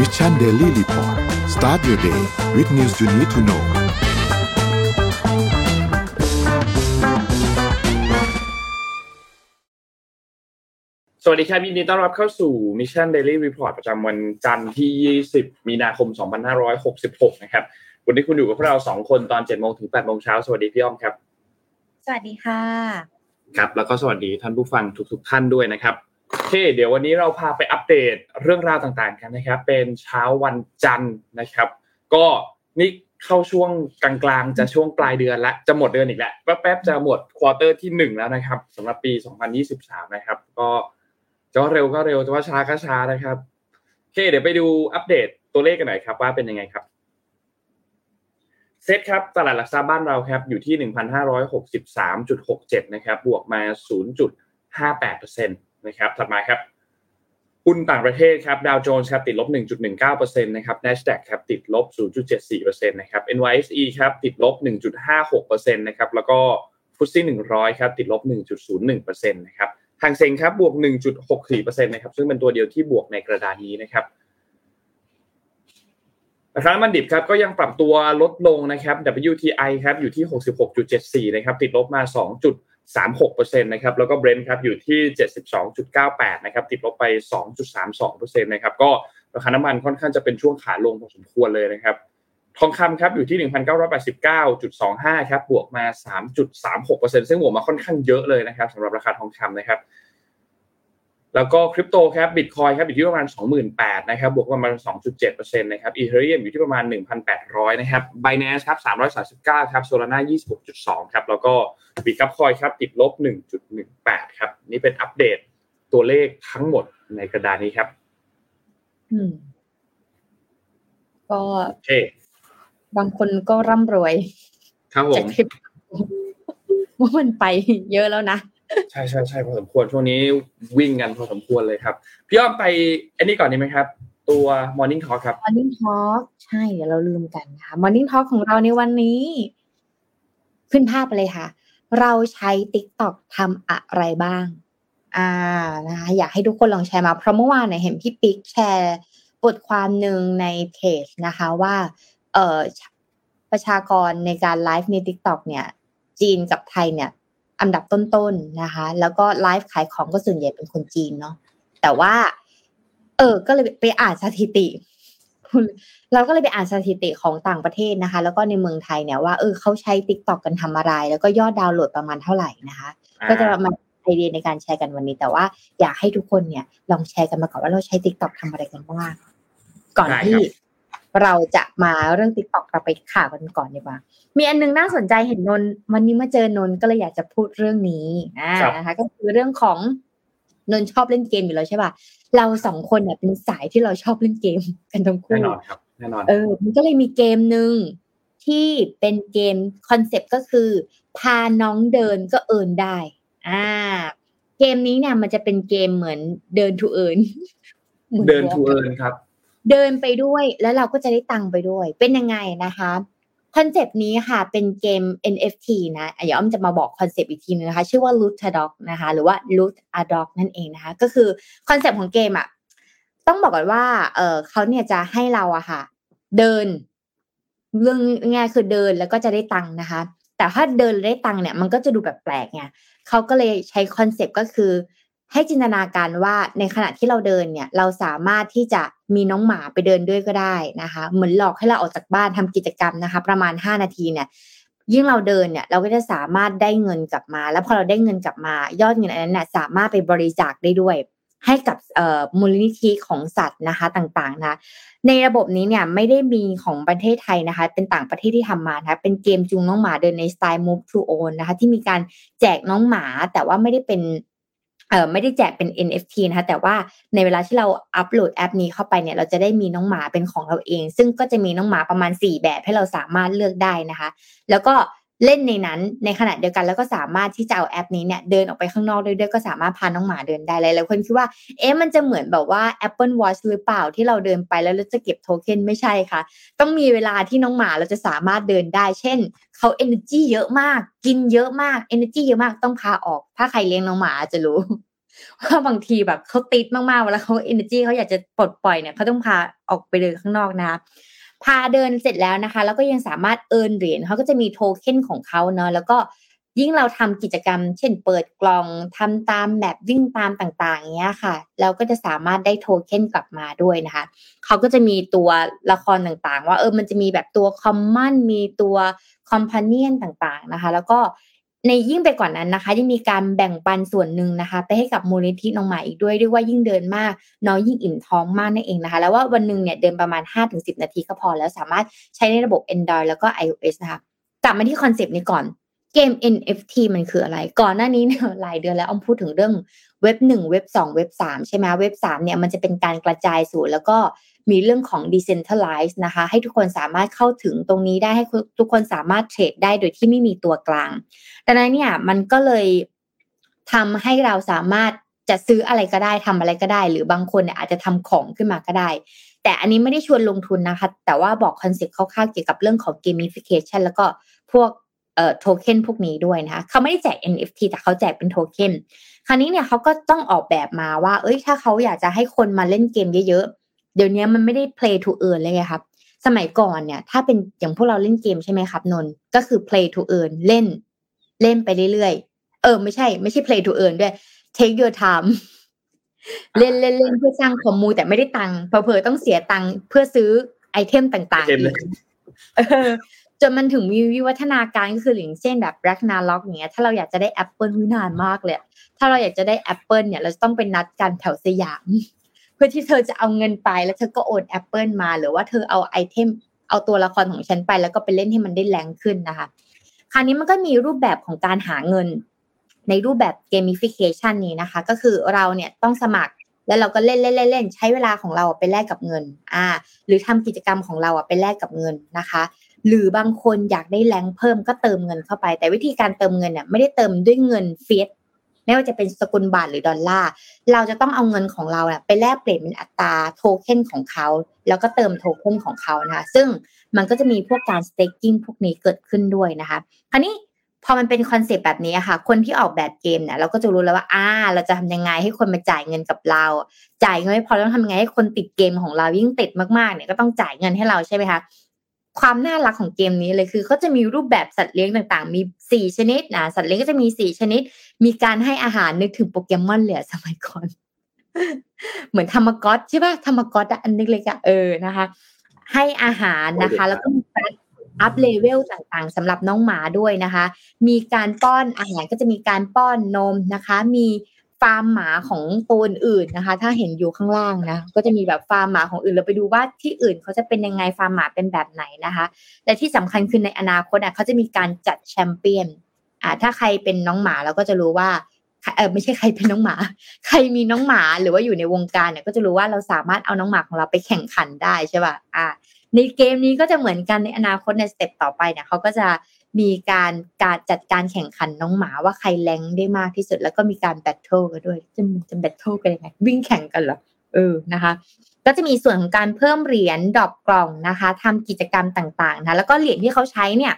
Mission Daily Report start your day with news you need to know สวัสดีครับยินดีต้อนรับเข้าสู่ Mission Daily Report ประจำวันจันทร์ที่ 20 มีนาคม 2566 นะครับ วันนี้คุณอยู่กับพวกเรา 2 คนตอน 7 โมงถึง 8 โมงเช้า สวัสดีพี่อ้อมครับ สวัสดีค่ะ ครับ แล้วก็สวัสดีท่านผู้ฟังทุกๆท่านด้วยนะครับ โอเค เดี๋ยววันนี้เราพาไปอัปเดตเรื่องราวต่างๆกันนะครับ เป็นเช้าวันจันทร์นะครับ ก็นี่เข้าช่วงกลางๆ จะช่วงปลายเดือนละจะหมดเดือนอีกแล้วแป๊บๆจะหมด quarter ที่ 1 แล้วนะครับสำหรับปี 2023 นะครับ ก็จะว่าเร็วก็เร็วจะว่าช้าก็ช้านะครับโอเค เดี๋ยวไปดูอัปเดตตัวเลขกันหน่อยครับ ว่าเป็นยังไงครับเซตครับตลาดหลักทรัพย์บ้านเราครับอยู่ที่ 1,563.67 นะครับ บวกมา 0.58%น นะครับถัดมาครับหุ้นต่างประเทศครับดาวโจนส์ครับติดลบ 1.19%นะครับ NASDAQ ครับติดลบ 0.74%นะครับ NYSE ครับติดลบ 1.56%นะครับแล้วก็ฟุตซี่100 ครับติดลบ 1.01%นะครับทางเซ็งครับบวก 1.64%นะครับซึ่งเป็นตัวเดียวที่บวกในกระดานนี้นะครับราคาน้ำมันดิบครับก็ยังปรับตัวลดลงนะครับ WTI ครับอยู่ที่ 66.74 นะครับติดลบมา 36%นะครับแล้วก็ Brent ครับอยู่ที่ 72.98นะครับติดลบไป 2.32%นะครับก็ราคาน้ำมันค่อนข้างจะเป็นช่วงขาลงพอสมควรเลยนะครับทองคำครับอยู่ที่ 1,989.25 ครับบวกมา 3.36%ซึ่งบวกมาค่อนข้างเยอะเลยนะครับสำหรับราคาทองคำนะครับ แล้วก็คริปโตครับบิตคอยครับอยู่ที่ประมาณ 28,000นะครับบวกประมาณ 2.7%นะครับอีเทเรียมอยู่ที่ประมาณ 1,800 นะครับ Binance ครับ339 ครับโซลาร่า26.2 ครับ แล้วก็บิตคับคอยครับติดลบ 1.18 ครับ นี่เป็นอัปเดตตัวเลขทั้งหมดในกระดานนี้ครับอืมก็โอเคบางคนก็ร่ำรวยครับผจากมคลิปว่ามันไปเยอะแล้วนะ ใช่ใช่ใช่พอสมควรช่วงนี้วิ่งกันพอสมควรเลยครับ พี่อ้อมไปอันนี้ก่อนดีไหมครับ ตัว Morning Talk ครับ Morning Talk ใช่เดี๋ยวเราลืมกันนะคะ Morning Talk ของเราในวันนี้ ขึ้นภาพไปเลยค่ะ เราใช้ TikTok ทำอะไรบ้าง อ่านะคะอยากให้ทุกคนลองแชร์มา เพราะเมื่อวานเนี่ยเห็นพี่ปิ๊กแชร์บทความหนึ่งในเพจนะคะว่า เออประชากรในการไลฟ์ใน TikTok เนี่ย จีนกับไทยเนี่ย อันดับต้นๆนะคะ แล้วก็ไลฟ์ขายของก็ส่วนใหญ่เป็นคนจีนเนาะแต่ว่า เออ ก็เลยไปอ่านสถิติ เราก็เลยไปอ่านสถิติของต่างประเทศนะคะ แล้วก็ในเมืองไทยเนี่ยว่าเออเขาใช้ t ิ k t o k กันทำอะไร แล้วก็ยอดดาวน์โหลดประมาณเท่าไหร่นะคะ ก็จะมาไอเดียในการแชร์กันวันนี้ แต่ว่าอยากให้ทุกคนเนี่ย ลองแชร์กันมาก่อนว่าเราใช้ t ิ k t o k ทำอะไรกันบ้างก่อนได้ครับที่ เราจะมาเรื่อง t ิ k t o k เราไปข่าวกันก่อนดีกว่า มีอันนึงน่าสนใจเห็นนนท์วันนี้มาเจอนนท์ก็เลยอยากจะพูดเรื่องนี้อ่าครับนะคะก็คือเรื่องของนนท์ชอบเล่นเกมอยู่แล้วใช่ป่ะเราสองคนเนี่ยเป็นสายที่เราชอบเล่นเกมกันทั้งแน่คู่นอนครับแน่นอนเออ มันก็เลยมีเกมหนึ่งที่เป็นเกมคอนเซปต์ก็คือ พาน้องเดินก็เอินได้ อ่า เกมนี้เนี่ยมันจะเป็นเกมเหมือนเดิน to earnเดิน to earn ครับ เดินไปด้วยแล้วเราก็จะได้ตังค์ไปด้วย เป็นยังไงนะคะ concept นี้ค่ะเป็นเกม NFT นะอะเดี๋ยวอ้อมจะมาบอก concept อีกทีนึงนะคะ ชื่อว่า Loot a Dog นะคะ หรือว่า Loot a Dog นั่นเองนะคะ ก็คือ concept ของเกมอะต้องบอกก่อนว่า เออเขาเนี่ยจะให้เราอะค่ะ เดิน เรื่องง่ายคือเดินแล้วก็จะได้ตังค์นะคะ แต่ถ้าเดินแล้วได้ตังค์เนี่ย มันก็จะดูแบบแปลกไงเขาก็เลยใช้คอนเซปต์ก็คือ ให้จินตนาการว่าในขณะที่เราเดินเนี่ยเราสามารถที่จะมีน้องหมาไปเดินด้วยก็ได้นะคะ เหมือนหลอกให้เราออกจากบ้านทำกิจกรรมนะคะ ประมาณ 5 นาทีเนี่ยยิ่งเราเดินเนี่ยเราก็จะสามารถได้เงินกลับมา แล้วพอเราได้เงินกลับมา ยอดเงินอันนั้นนะสามารถไปบริจาคได้ด้วย ให้กับมูลนิธิของสัตว์นะคะต่างๆนะในระบบนี้เนี่ยไม่ได้มีของประเทศไทยนะคะ เป็นต่างประเทศที่ทำมานะะเป็นเกมจูงน้องหมาเดินในสไตล์ move to own นะคะ ที่มีการแจกน้องหมาแต่ว่าไม่ได้เป็น เออไม่ได้แจกเป็น NFT นะคะแต่ว่าในเวลาที่เราอัปโหลดแอปนี้เข้าไปเนี่ยเราจะได้มีน้องหมาเป็นของเราเอง ซึ่งก็จะมีน้องหมาประมาณ 4 แบบให้เราสามารถเลือกได้นะคะ แล้วก็ เล่นในนั้นในขณะเดียวกันแล้วก็สามารถที่จะเอาแอปนี้เนี่ยเดินออกไปข้างนอกได้ด้วยก็สามารถพาน้องหมาเดินได้เลยหลายคนคิดว่าเอ๊ะมันจะเหมือนแบบว่า Apple Watch หรือเปล่าที่เราเดินไปแล้วเราจะเก็บโทเค็นไม่ใช่ค่ะ ต้องมีเวลาที่น้องหมาเราจะสามารถเดินได้ เช่นเขา energy เยอะมาก กินเยอะมาก energy เยอะมากต้องพาออก ถ้าใครเลี้ยงน้องหมาจะรู้ว่าบางทีแบบเขาติดมากๆเวลาเขาเอเนอร์จีเขาอยากจะปลดปล่อยเนี่ยเขาต้องพาออกไปเดินข้างนอกนะคะ พาเดินเสร็จแล้วนะคะ แล้วก็ยังสามารถเอินเหรียญเขาก็จะมีโทเค็นของเขาเนาะแล้วก็ยิ่งเราทำกิจกรรม เช่นเปิดกล่องทำตามแบบวิ่งตามต่างๆเงี้ยค่ะ เราก็จะสามารถได้โทเค็นกลับมาด้วยนะคะ เขาก็จะมีตัวตัวละครต่างๆ ว่าเออมันจะมีแบบตัว common มีตัว companion ต่างๆนะคะ แล้วก็ ในยิ่งไปกว่านั้นนะคะ ยังมีการแบ่งปันส่วนหนึ่งนะคะ ไปให้กับมูลนิธิน้องหมาอีกด้วยด้วยว่ายิ่งเดินมากน้องยิ่งอิ่มท้องมากนั่นเองนะคะ แล้วว่าวันหนึ่งเนี่ยเดินประมาณ 5-10 นาทีก็พอแล้วสามารถใช้ในระบบ Android แล้วก็ iOS นะคะกลับมาที่คอนเซปต์นี้ก่อนเกม NFT มันคืออะไร ก่อนหน้านี้เนี่ยหลายเดือนแล้วอ้อมพูดถึงเรื่องเว็บหนึ่งเว็บสองเว็บสามใช่ไหมเว็บสามเนี่ยมันจะเป็นการกระจายศูนย์แล้วก็ มีเรื่องของ decentralize นะคะ ให้ทุกคนสามารถเข้าถึงตรงนี้ได้ให้ทุกคนสามารถเทรดได้โดยที่ไม่มีตัวกลางดังนั้นเนี่ยมันก็เลยทำให้เราสามารถจะซื้ออะไรก็ได้ทำอะไรก็ได้ หรือบางคนเนี่ยอาจจะทำของขึ้นมาก็ได้ แต่อันนี้ไม่ได้ชวนลงทุนนะคะ แต่ว่าบอกคอนเซ็ปต์คร่าวๆเกี่ยวกับเรื่องของ gamification แล้วก็พวกเอ่อโทเค็นพวกนี้ด้วยนะคะเขาไม่ได้แจก NFT แต่เขาแจกเป็นโทเค็นคราวนี้เนี่ยเขาก็ต้องออกแบบมาว่า เอ้ยถ้าเขาอยากจะให้คนมาเล่นเกมเยอะๆ เดี๋ยวนี้มันไม่ได้ play to earn เลยไงครับ สมัยก่อนเนี่ย ถ้าเป็นอย่างพวกเราเล่นเกมใช่ไหมครับนนก็คือ play to earn เล่น เล่นไปเรื่อยๆเออ ไม่ใช่ ไม่ใช่ play to earn ด้วย take your time เล่นเล่นเล่นเพื่อสร้างคอมมูแต่ไม่ได้ตังค์เผลอๆต้องเสียตังค์เพื่อซื้อไอเทมต่างๆอีกจนมันถึงมีวิวัฒนาการก็คืออย่างเช่นแบบแบล็กนาล็อกอย่างเงี้ยถ้าเราอยากจะได้แอปเปิลวินานมากเลย ถ้าเราอยากจะได้แอปเปิลเนี่ย เราต้องไปนัดกันแถวสยาม เพื่อที่เธอจะเอาเงินไปแล้วเธอก็โอนแอปเปิลมา หรือว่าเธอเอาไอเทมเอาตัวละครของฉันไป แล้วก็ไปเล่นให้มันได้แรงขึ้นนะคะ คราวนี้มันก็มีรูปแบบของการหาเงิน ในรูปแบบ gamification นี้นะคะ ก็คือเราเนี่ยต้องสมัครแล้วเราก็เล่นเล่นเล่นใช้เวลาของเราไปแลกกับเงิน อ่า หรือทำกิจกรรมของเราอะไปแลกกับเงินนะคะ หรือบางคนอยากได้แรงเพิ่มก็เติมเงินเข้าไป แต่วิธีการเติมเงินเนี่ยไม่ได้เติมด้วยเงิน fiat ไม่ว่าจะเป็นสกุลบาทหรือดอลลาร์เราจะต้องเอาเงินของเราไปแลกเปลี่ยนเป็นอัตราโทเค็นของเขาแล้วก็เติมโทเค็นของเขานะคะซึ่งมันก็จะมีพวกการ staking พวกนี้เกิดขึ้นด้วยนะคะคราวนี้พอมันเป็นคอนเซปต์แบบนี้ค่ะ คนที่ออกแบบเกมเนี่ยเราก็จะรู้แล้วว่าอ่าเราจะทำยังไงให้คนมาจ่ายเงินกับเรา จ่ายเงินไม่พอต้องทำยังไงให้คนติดเกมของเรายิ่งติดมากๆเนี่ยก็ต้องจ่ายเงินให้เราใช่ไหมคะ ความน่ารักของเกมนี้เลยคือเขาจะมีรูปแบบสัตว์เลี้ยงต่างๆ มีสี่ชนิดนะสัตว์เลี้ยงก็จะมีสี่ชนิด มีการให้อาหารนึกถึงโปเกมอนเลยสมัยก่อน เหมือนทามาก็อตใช่ป่ะทามาก็อตอันเล็กๆเออนะคะ ให้อาหารนะคะ แล้วก็มีการ up level ต่างๆสำหรับน้องหมาด้วยนะคะ มีการป้อนอาหารก็จะมีการป้อนนมนะคะ มี ฟาร์มหมาของตัวอื่นนะคะ ถ้าเห็นอยู่ข้างล่างนะก็จะมีแบบฟาร์มหมาของอื่นเราไปดูว่าที่อื่นเขาจะเป็นยังไงฟาร์มหมาเป็นแบบไหนนะคะ แต่ที่สำคัญคือในอนาคตอะเขาจะมีการจัดแชมเปี้ยนอ่าถ้าใครเป็นน้องหมาเราก็จะรู้ว่าเออไม่ใช่ใครเป็นน้องหมา ใครมีน้องหมาหรือว่าอยู่ในวงการเนี่ยก็จะรู้ว่าเราสามารถเอาน้องหมาของเราไปแข่งขันได้ใช่ป่ะอ่าในเกมนี้ก็จะเหมือนกันในอนาคตในสเต็ปต่อไปเนี่ยเขาก็จะ มีการการจัดการแข่งขันน้องหมาว่าใครแรงได้มากที่สุด แล้วก็มีการแบทเทิลกันด้วย จะจะแบทเทิลกันยังไงวิ่งแข่งกันเหรอเออนะคะก็จะมีส่วนของการเพิ่มเหรียญดอบกล่องนะคะทำกิจกรรมต่างๆนะแล้วก็เหรียญที่เขาใช้เนี่ย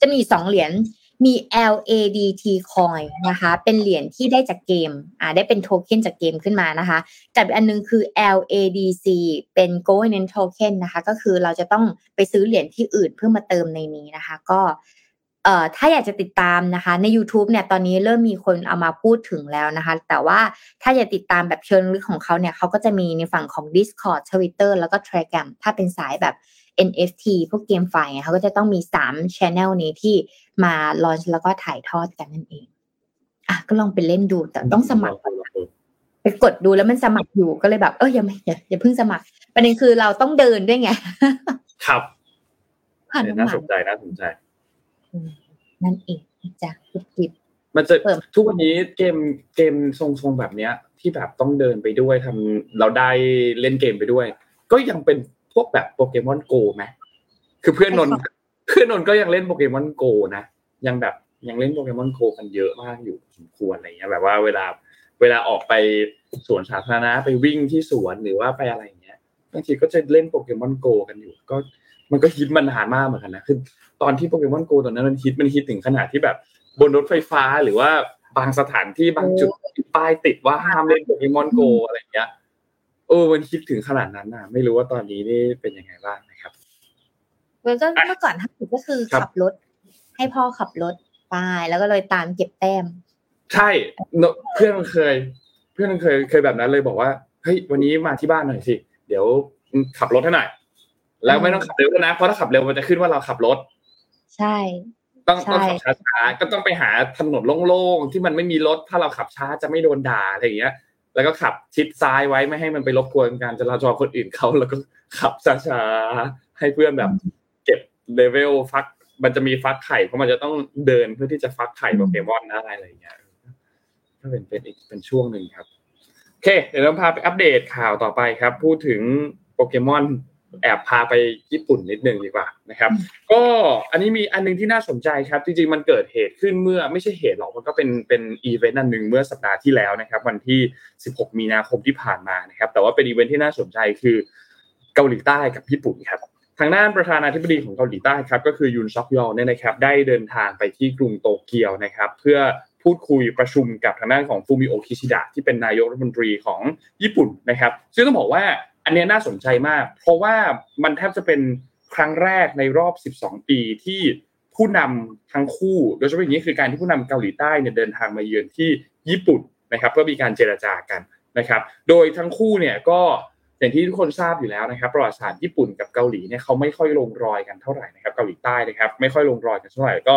จะมีสองเหรียญ มี LADT coin นะคะ เป็นเหรียญที่ได้จากเกมอ่าได้เป็นโทเค็นจากเกมขึ้นมานะคะกับอันนึงคือ LADC เป็น governance token นะคะ ก็คือเราจะต้องไปซื้อเหรียญที่อื่นเพื่อมาเติมในนี้นะคะ ก็เอ่อถ้าอยากจะติดตามนะคะ ใน YouTube เนี่ยตอนนี้เริ่มมีคนเอามาพูดถึงแล้วนะคะ แต่ว่าถ้าอยากติดตามแบบเชิงลึกของเขาเนี่ยเขาก็จะมีในฝั่งของ Discord Twitter แล้วก็ Telegram ถ้าเป็นสายแบบ NFT พวกเกมไฟเขาก็จะต้องมีสามช anel นี้ที่มาลอนแล้วก็ถ่ายทอดกันนั่นเองอะก็ลองไปเล่นดูแต่ต้องสมัครไปกดดูแล้วมันสมัครอยู่ก็เลยแบบ เอออย่าอย่าอย่าเพิ่งสมัครประเด็นคือเราต้องเดินด้วยไงครับผ่านน่าสนใจน่าสนใจ นั่นเองจ้ะคุบกิบมันจะทุกวันนี้เกมเกมทรงๆแบบเนี้ย ที่แบบต้องเดินไปด้วยทำเราได้เล่นเกมไปด้วย ก็ยังเป็นพ วกแบบโปเกมอนโกไหมคือเพื่อนนนเพื่อนนนก็ยังเล่นโปเกมอนโกนะยังแบบยังเล่นโปเกมอนโกกันเยอะมากอยู่สมควรอะไรเงี้ยแบบว่าเวลาเวลาออกไปสวนสาธารณะไปวิ่งที่สวนหรือว่าไปอะไรเงี้ยบางทีก็จะเล่นโปเกมอนโกกันอยู่ ก็มันก็ฮิตมานานมากเหมือนกันนะคือตอนที่โปเกมอนโกตอนนั้นมันฮิตมันฮิตถึงขนาดที่แบบบนรถไฟฟ้าหรือว่าบางสถานที่บางจุดป้ายติดว่าห้ามเล่นโปเกมอนโกอะไรอย่างเงี้ย เออมันคิดถึงขนาดนั้นน่ะ ไม่รู้ว่าตอนนี้นี่เป็นยังไงบ้างนะครับแล้วก็เมื่อก่อนทำก็คือขับรถ ให้พ่อขับรถไปแล้วก็เลยตามเก็บแต้ม ใช่เพื่อนเคย เพื่อนเคยเคยแบบนั้นเลยบอกว่าเฮ้ยวันนี้มาที่บ้านหน่อยสิเดี๋ยวขับรถให้หน่อยแล้วไม่ต้องขับเร็วนะเพราะถ้าขับเร็วมันจะขึ้นว่าเราขับรถ ใช่ต้องต้องขับช้าๆก็ต้องไปหาถนนโล่งๆที่มันไม่มีรถ ถ้าเราขับช้าจะไม่โดนด่าอะไรอย่างเงี้ย แล้วก็ขับชิดซ้ายไว้ไม่ให้มันไปรบกวนการจราจรคนอื่นเขาแล้วก็ขับช้าๆให้เพื่อนแบบเก็บเลเวลฟัก มันจะมีฟักไข่เพราะมันจะต้องเดินเพื่อที่จะฟักไข่โปเกมอนอะไรอะไรอย่างเงี้ยก็เป็นเป็นอีกเป็นช่วงหนึ่งครับโอเคเดี๋ยวเราพาไปอัปเดตข่าวต่อไปครับ พูดถึงโปเกมอน แอบพาไปญี่ปุ่นนิดนึงดีกว่านะครับ ก็อันนี้มีอันนึงที่น่าสนใจครับ จริงๆมันเกิดเหตุขึ้นเมื่อไม่ใช่เหตุหรอกมันก็เป็นเป็นอีเวนต์อันหนึ่งเมื่อสัปดาห์ที่แล้วนะครับ วันที่ 16 มีนาคมที่ผ่านมานะครับ แต่ว่าเป็นอีเวนต์ที่น่าสนใจคือเกาหลีใต้กับญี่ปุ่นครับทางด้านประธานาธิบดีของเกาหลีใต้ครับก็คือยุนซอกยอลเนี่ยนะครับได้เดินทางไปที่กรุงโตเกียวนะครับ เพื่อพูดคุยประชุมกับทางด้านของฟูมิโอคิชิดะที่เป็นนายกรัฐมนตรีของญี่ปุ่นนะครับ ซึ่งต้องบอกว่า อันนี้น่าสนใจมาก เพราะว่ามันแทบจะเป็นครั้งแรกในรอบ 12 ปีที่ผู้นำทั้งคู่ โดยเฉพาะอย่างนี้คือการที่ผู้นำเกาหลีใต้เนี่ยเดินทางมาเยือนที่ญี่ปุ่นนะครับ เพื่อมีการเจรจากันนะครับ โดยทั้งคู่เนี่ยก็อย่างที่ทุกคนทราบอยู่แล้วนะครับ ประวัติศาสตร์ญี่ปุ่นกับเกาหลีเนี่ยเขาไม่ค่อยลงรอยกันเท่าไหร่นะครับ เกาหลีใต้นะครับ ไม่ค่อยลงรอยกันเท่าไหร่ก็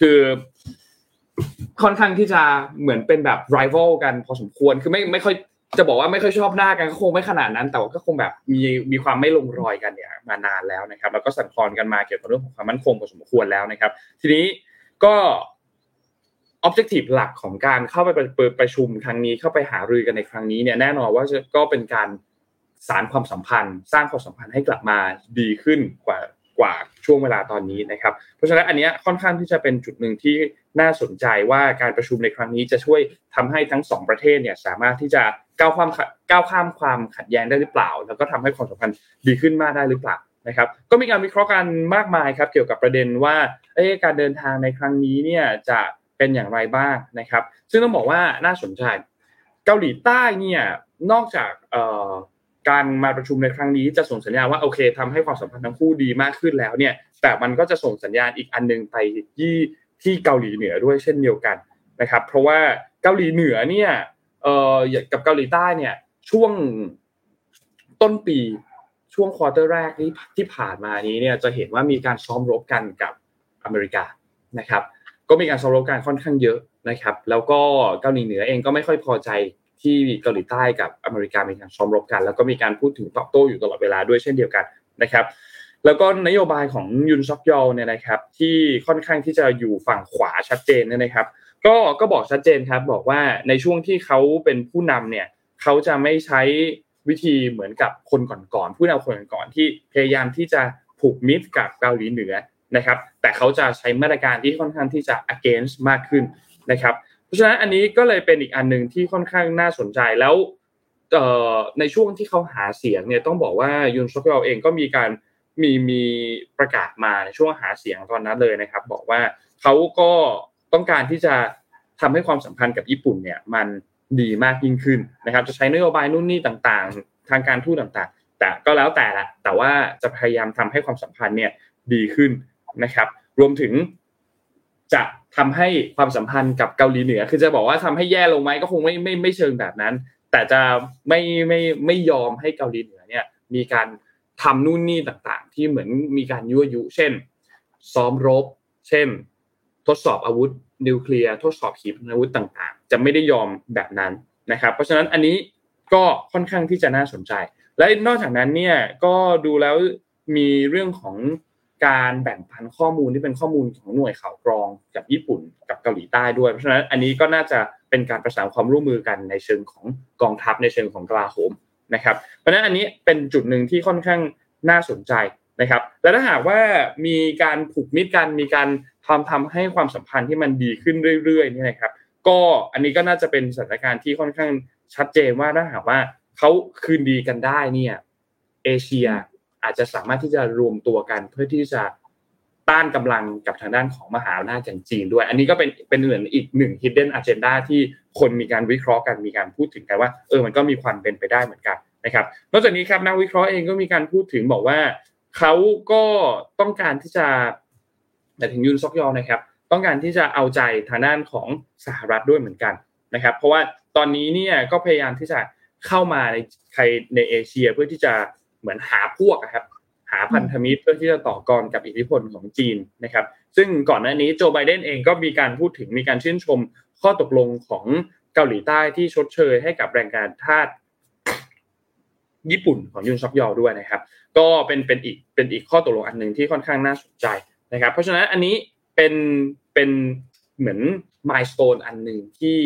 คือค่อนข้างที่จะเหมือนเป็นแบบ rival กันพอสมควร คือไม่ไม่ค่อย จะบอกว่าไม่ค่อยชอบหน้ากันก็คงไม่ขนาดนั้น แต่ว่าก็คงแบบมีมีความไม่ลงรอยกันเนี่ยมานานแล้วนะครับ แล้วก็สั่นคลอนกันมาเกี่ยวกับเรื่องของความมั่นคงพอสมควรแล้วนะครับ ทีนี้ก็ objective หลักของการเข้าไปประชุมครั้งนี้เข้าไปหารือกันในครั้งนี้เนี่ยแน่นอนว่าก็เป็นการสารความสัมพันธ์ สร้างความสัมพันธ์ให้กลับมาดีขึ้นกว่า กว่าช่วงเวลาตอนนี้นะครับ เพราะฉะนั้นอันนี้ค่อนข้างที่จะเป็นจุดหนึ่งที่น่าสนใจว่าการประชุมในครั้งนี้จะช่วยทำให้ทั้งสองประเทศเนี่ยสามารถที่จะก้าวความก้าวข้ามความขัดแย้งได้หรือเปล่า แล้วก็ทำให้ความสัมพันธ์ดีขึ้นมากได้หรือเปล่านะครับ ก็มีการวิเคราะห์กันมากมายครับ เกี่ยวกับประเด็นว่าการเดินทางในครั้งนี้เนี่ยจะเป็นอย่างไรบ้างนะครับ ซึ่งต้องบอกว่าน่าสนใจ เกาหลีใต้เนี่ยนอกจาก การมาประชุมในครั้งนี้จะส่งสัญญาณว่าโอเคทำให้ความสัมพันธ์ทั้งคู่ดีมากขึ้นแล้วเนี่ยแต่มันก็จะส่งสัญญาณอีกอันนึงไปที่ที่เกาหลีเหนือด้วยเช่นเดียวกันนะครับ เพราะว่าเกาหลีเหนือเนี่ยเอ่อกับเกาหลีใต้เนี่ยช่วงต้นปีช่วงควอเตอร์แรกที่ที่ผ่านมานี้เนี่ยจะเห็นว่ามีการซ้อมรบกันกับอเมริกานะครับ ก็มีการซ้อมรบกันค่อนข้างเยอะนะครับ แล้วก็เกาหลีเหนือเองก็ไม่ค่อยพอใจ ที่เกาหลีใต้กับอเมริกามีการซ้อมรบกัน แล้วก็มีการพูดถึงตอบโต้อยู่ตลอดเวลาด้วยเช่นเดียวกันนะครับแล้วก็นโยบายของยุนซอกยอลเนี่ยนะครับที่ค่อนข้างที่จะอยู่ฝั่งขวาชัดเจนเนี่ยนะครับ ก็ก็บอกชัดเจนครับบอกว่าในช่วงที่เขาเป็นผู้นำเนี่ยเขาจะไม่ใช้วิธีเหมือนกับคนก่อนๆผู้นำคนก่อนๆที่พยายามที่จะผูกมิตรกับเกาหลีเหนือนะครับ แต่เขาจะใช้มาตรการที่ค่อนข้างที่จะ against มากขึ้นนะครับ ราะฉะนั้นอันนี้ก็เลยเป็นอีกอันหนึ่งที่ค่อนข้างน่าสนใจแล้วในช่วงที่เขาหาเสียงเนี่ยต้องบอกว่ายุนซอกยอเองก็มีการมีมีประกาศมาในช่วงหาเสียงตอนนั้นเลยนะครับ บอกว่าเขาก็ต้องการที่จะทำให้ความสัมพันธ์กับญี่ปุ่นเนี่ยมันดีมากยิ่งขึ้นนะครับ จะใช้นโยบายนู่นนี่ต่างๆ ทางการทูตต่างๆ แต่ก็แล้วแต่ละแต่ว่าจะพยายามทำให้ความสัมพันธ์เนี่ยดีขึ้นนะครับ รวมถึง จะทำให้ความสัมพันธ์กับเกาหลีเหนือ คือจะบอกว่าทำให้แย่ลงไหมก็คงไม่ไม่ไม่เชิงแบบนั้น แต่จะไม่ไม่ไม่ยอมให้เกาหลีเหนือเนี่ยมีการทำนู่นนี่ต่างๆ ที่เหมือนมีการยั่วยุ เช่น ซ้อมรบ เช่น ทดสอบอาวุธนิวเคลียร์ทดสอบขีปนาวุธต่างๆ จะไม่ได้ยอมแบบนั้นนะครับ เพราะฉะนั้นอันนี้ก็ค่อนข้างที่จะน่าสนใจ และนอกจากนั้นเนี่ยก็ดูแล้วมีเรื่องของ การแบ่งปันข้อมูลที่เป็นข้อมูลของหน่วยข่าวกรองกับญี่ปุ่นกับเกาหลีใต้ด้วย เพราะฉะนั้นอันนี้ก็น่าจะเป็นการประสานความร่วมมือกันในเชิงของกองทัพในเชิงของกลาโหมนะครับ เพราะฉะนั้นอันนี้เป็นจุดหนึ่งที่ค่อนข้างน่าสนใจนะครับ และถ้าหากว่ามีการผูกมิตรกันมีการทำทำให้ความสัมพันธ์ที่มันดีขึ้นเรื่อยๆนี่นะครับ ก็อันนี้ก็น่าจะเป็นสถานการณ์ที่ค่อนข้างชัดเจนว่าถ้าหากว่าเขาคืนดีกันได้เนี่ยเอเชีย อาจจะสามารถที่จะรวมตัวกันเพื่อที่จะต้านกำลังกับทางด้านของมหาอำนาจอย่างจีนด้วย อันนี้ก็เป็นเป็นเหมือนอีกหนึ่ง hidden agenda ที่คนมีการวิเคราะห์กันมีการพูดถึงกันว่าเออมันก็มีความเป็นไปได้เหมือนกันนะครับนอกจากนี้ครับนักวิเคราะห์เองก็มีการพูดถึงบอกว่าเขาก็ต้องการที่จะแต่ถึงยุนซอกยอนะครับ ต้องการที่จะเอาใจทางด้านของสหรัฐด้วยเหมือนกันนะครับ เพราะว่าตอนนี้เนี่ยก็พยายามที่จะเข้ามาในใครในเอเชียเพื่อที่จะ เหมือนหาพวกครับหาพันธมิตรเพื่อที่จะต่อกรกับอิทธิพลของจีนนะครับ ซึ่งก่อนหน้านี้โจไบเดนเองก็มีการพูดถึงมีการชื่นชมข้อตกลงของเกาหลีใต้ที่ชดเชยให้กับแรงงานทาสญี่ปุ่นของยุนซอกยอด้วยนะครับ ก็เป็นเป็นอีกเป็นอีกข้อตกลงอันหนึ่งที่ค่อนข้างน่าสนใจนะครับ เพราะฉะนั้นอันนี้เป็นเป็นเหมือนมายสเตนอันหนึ่งที่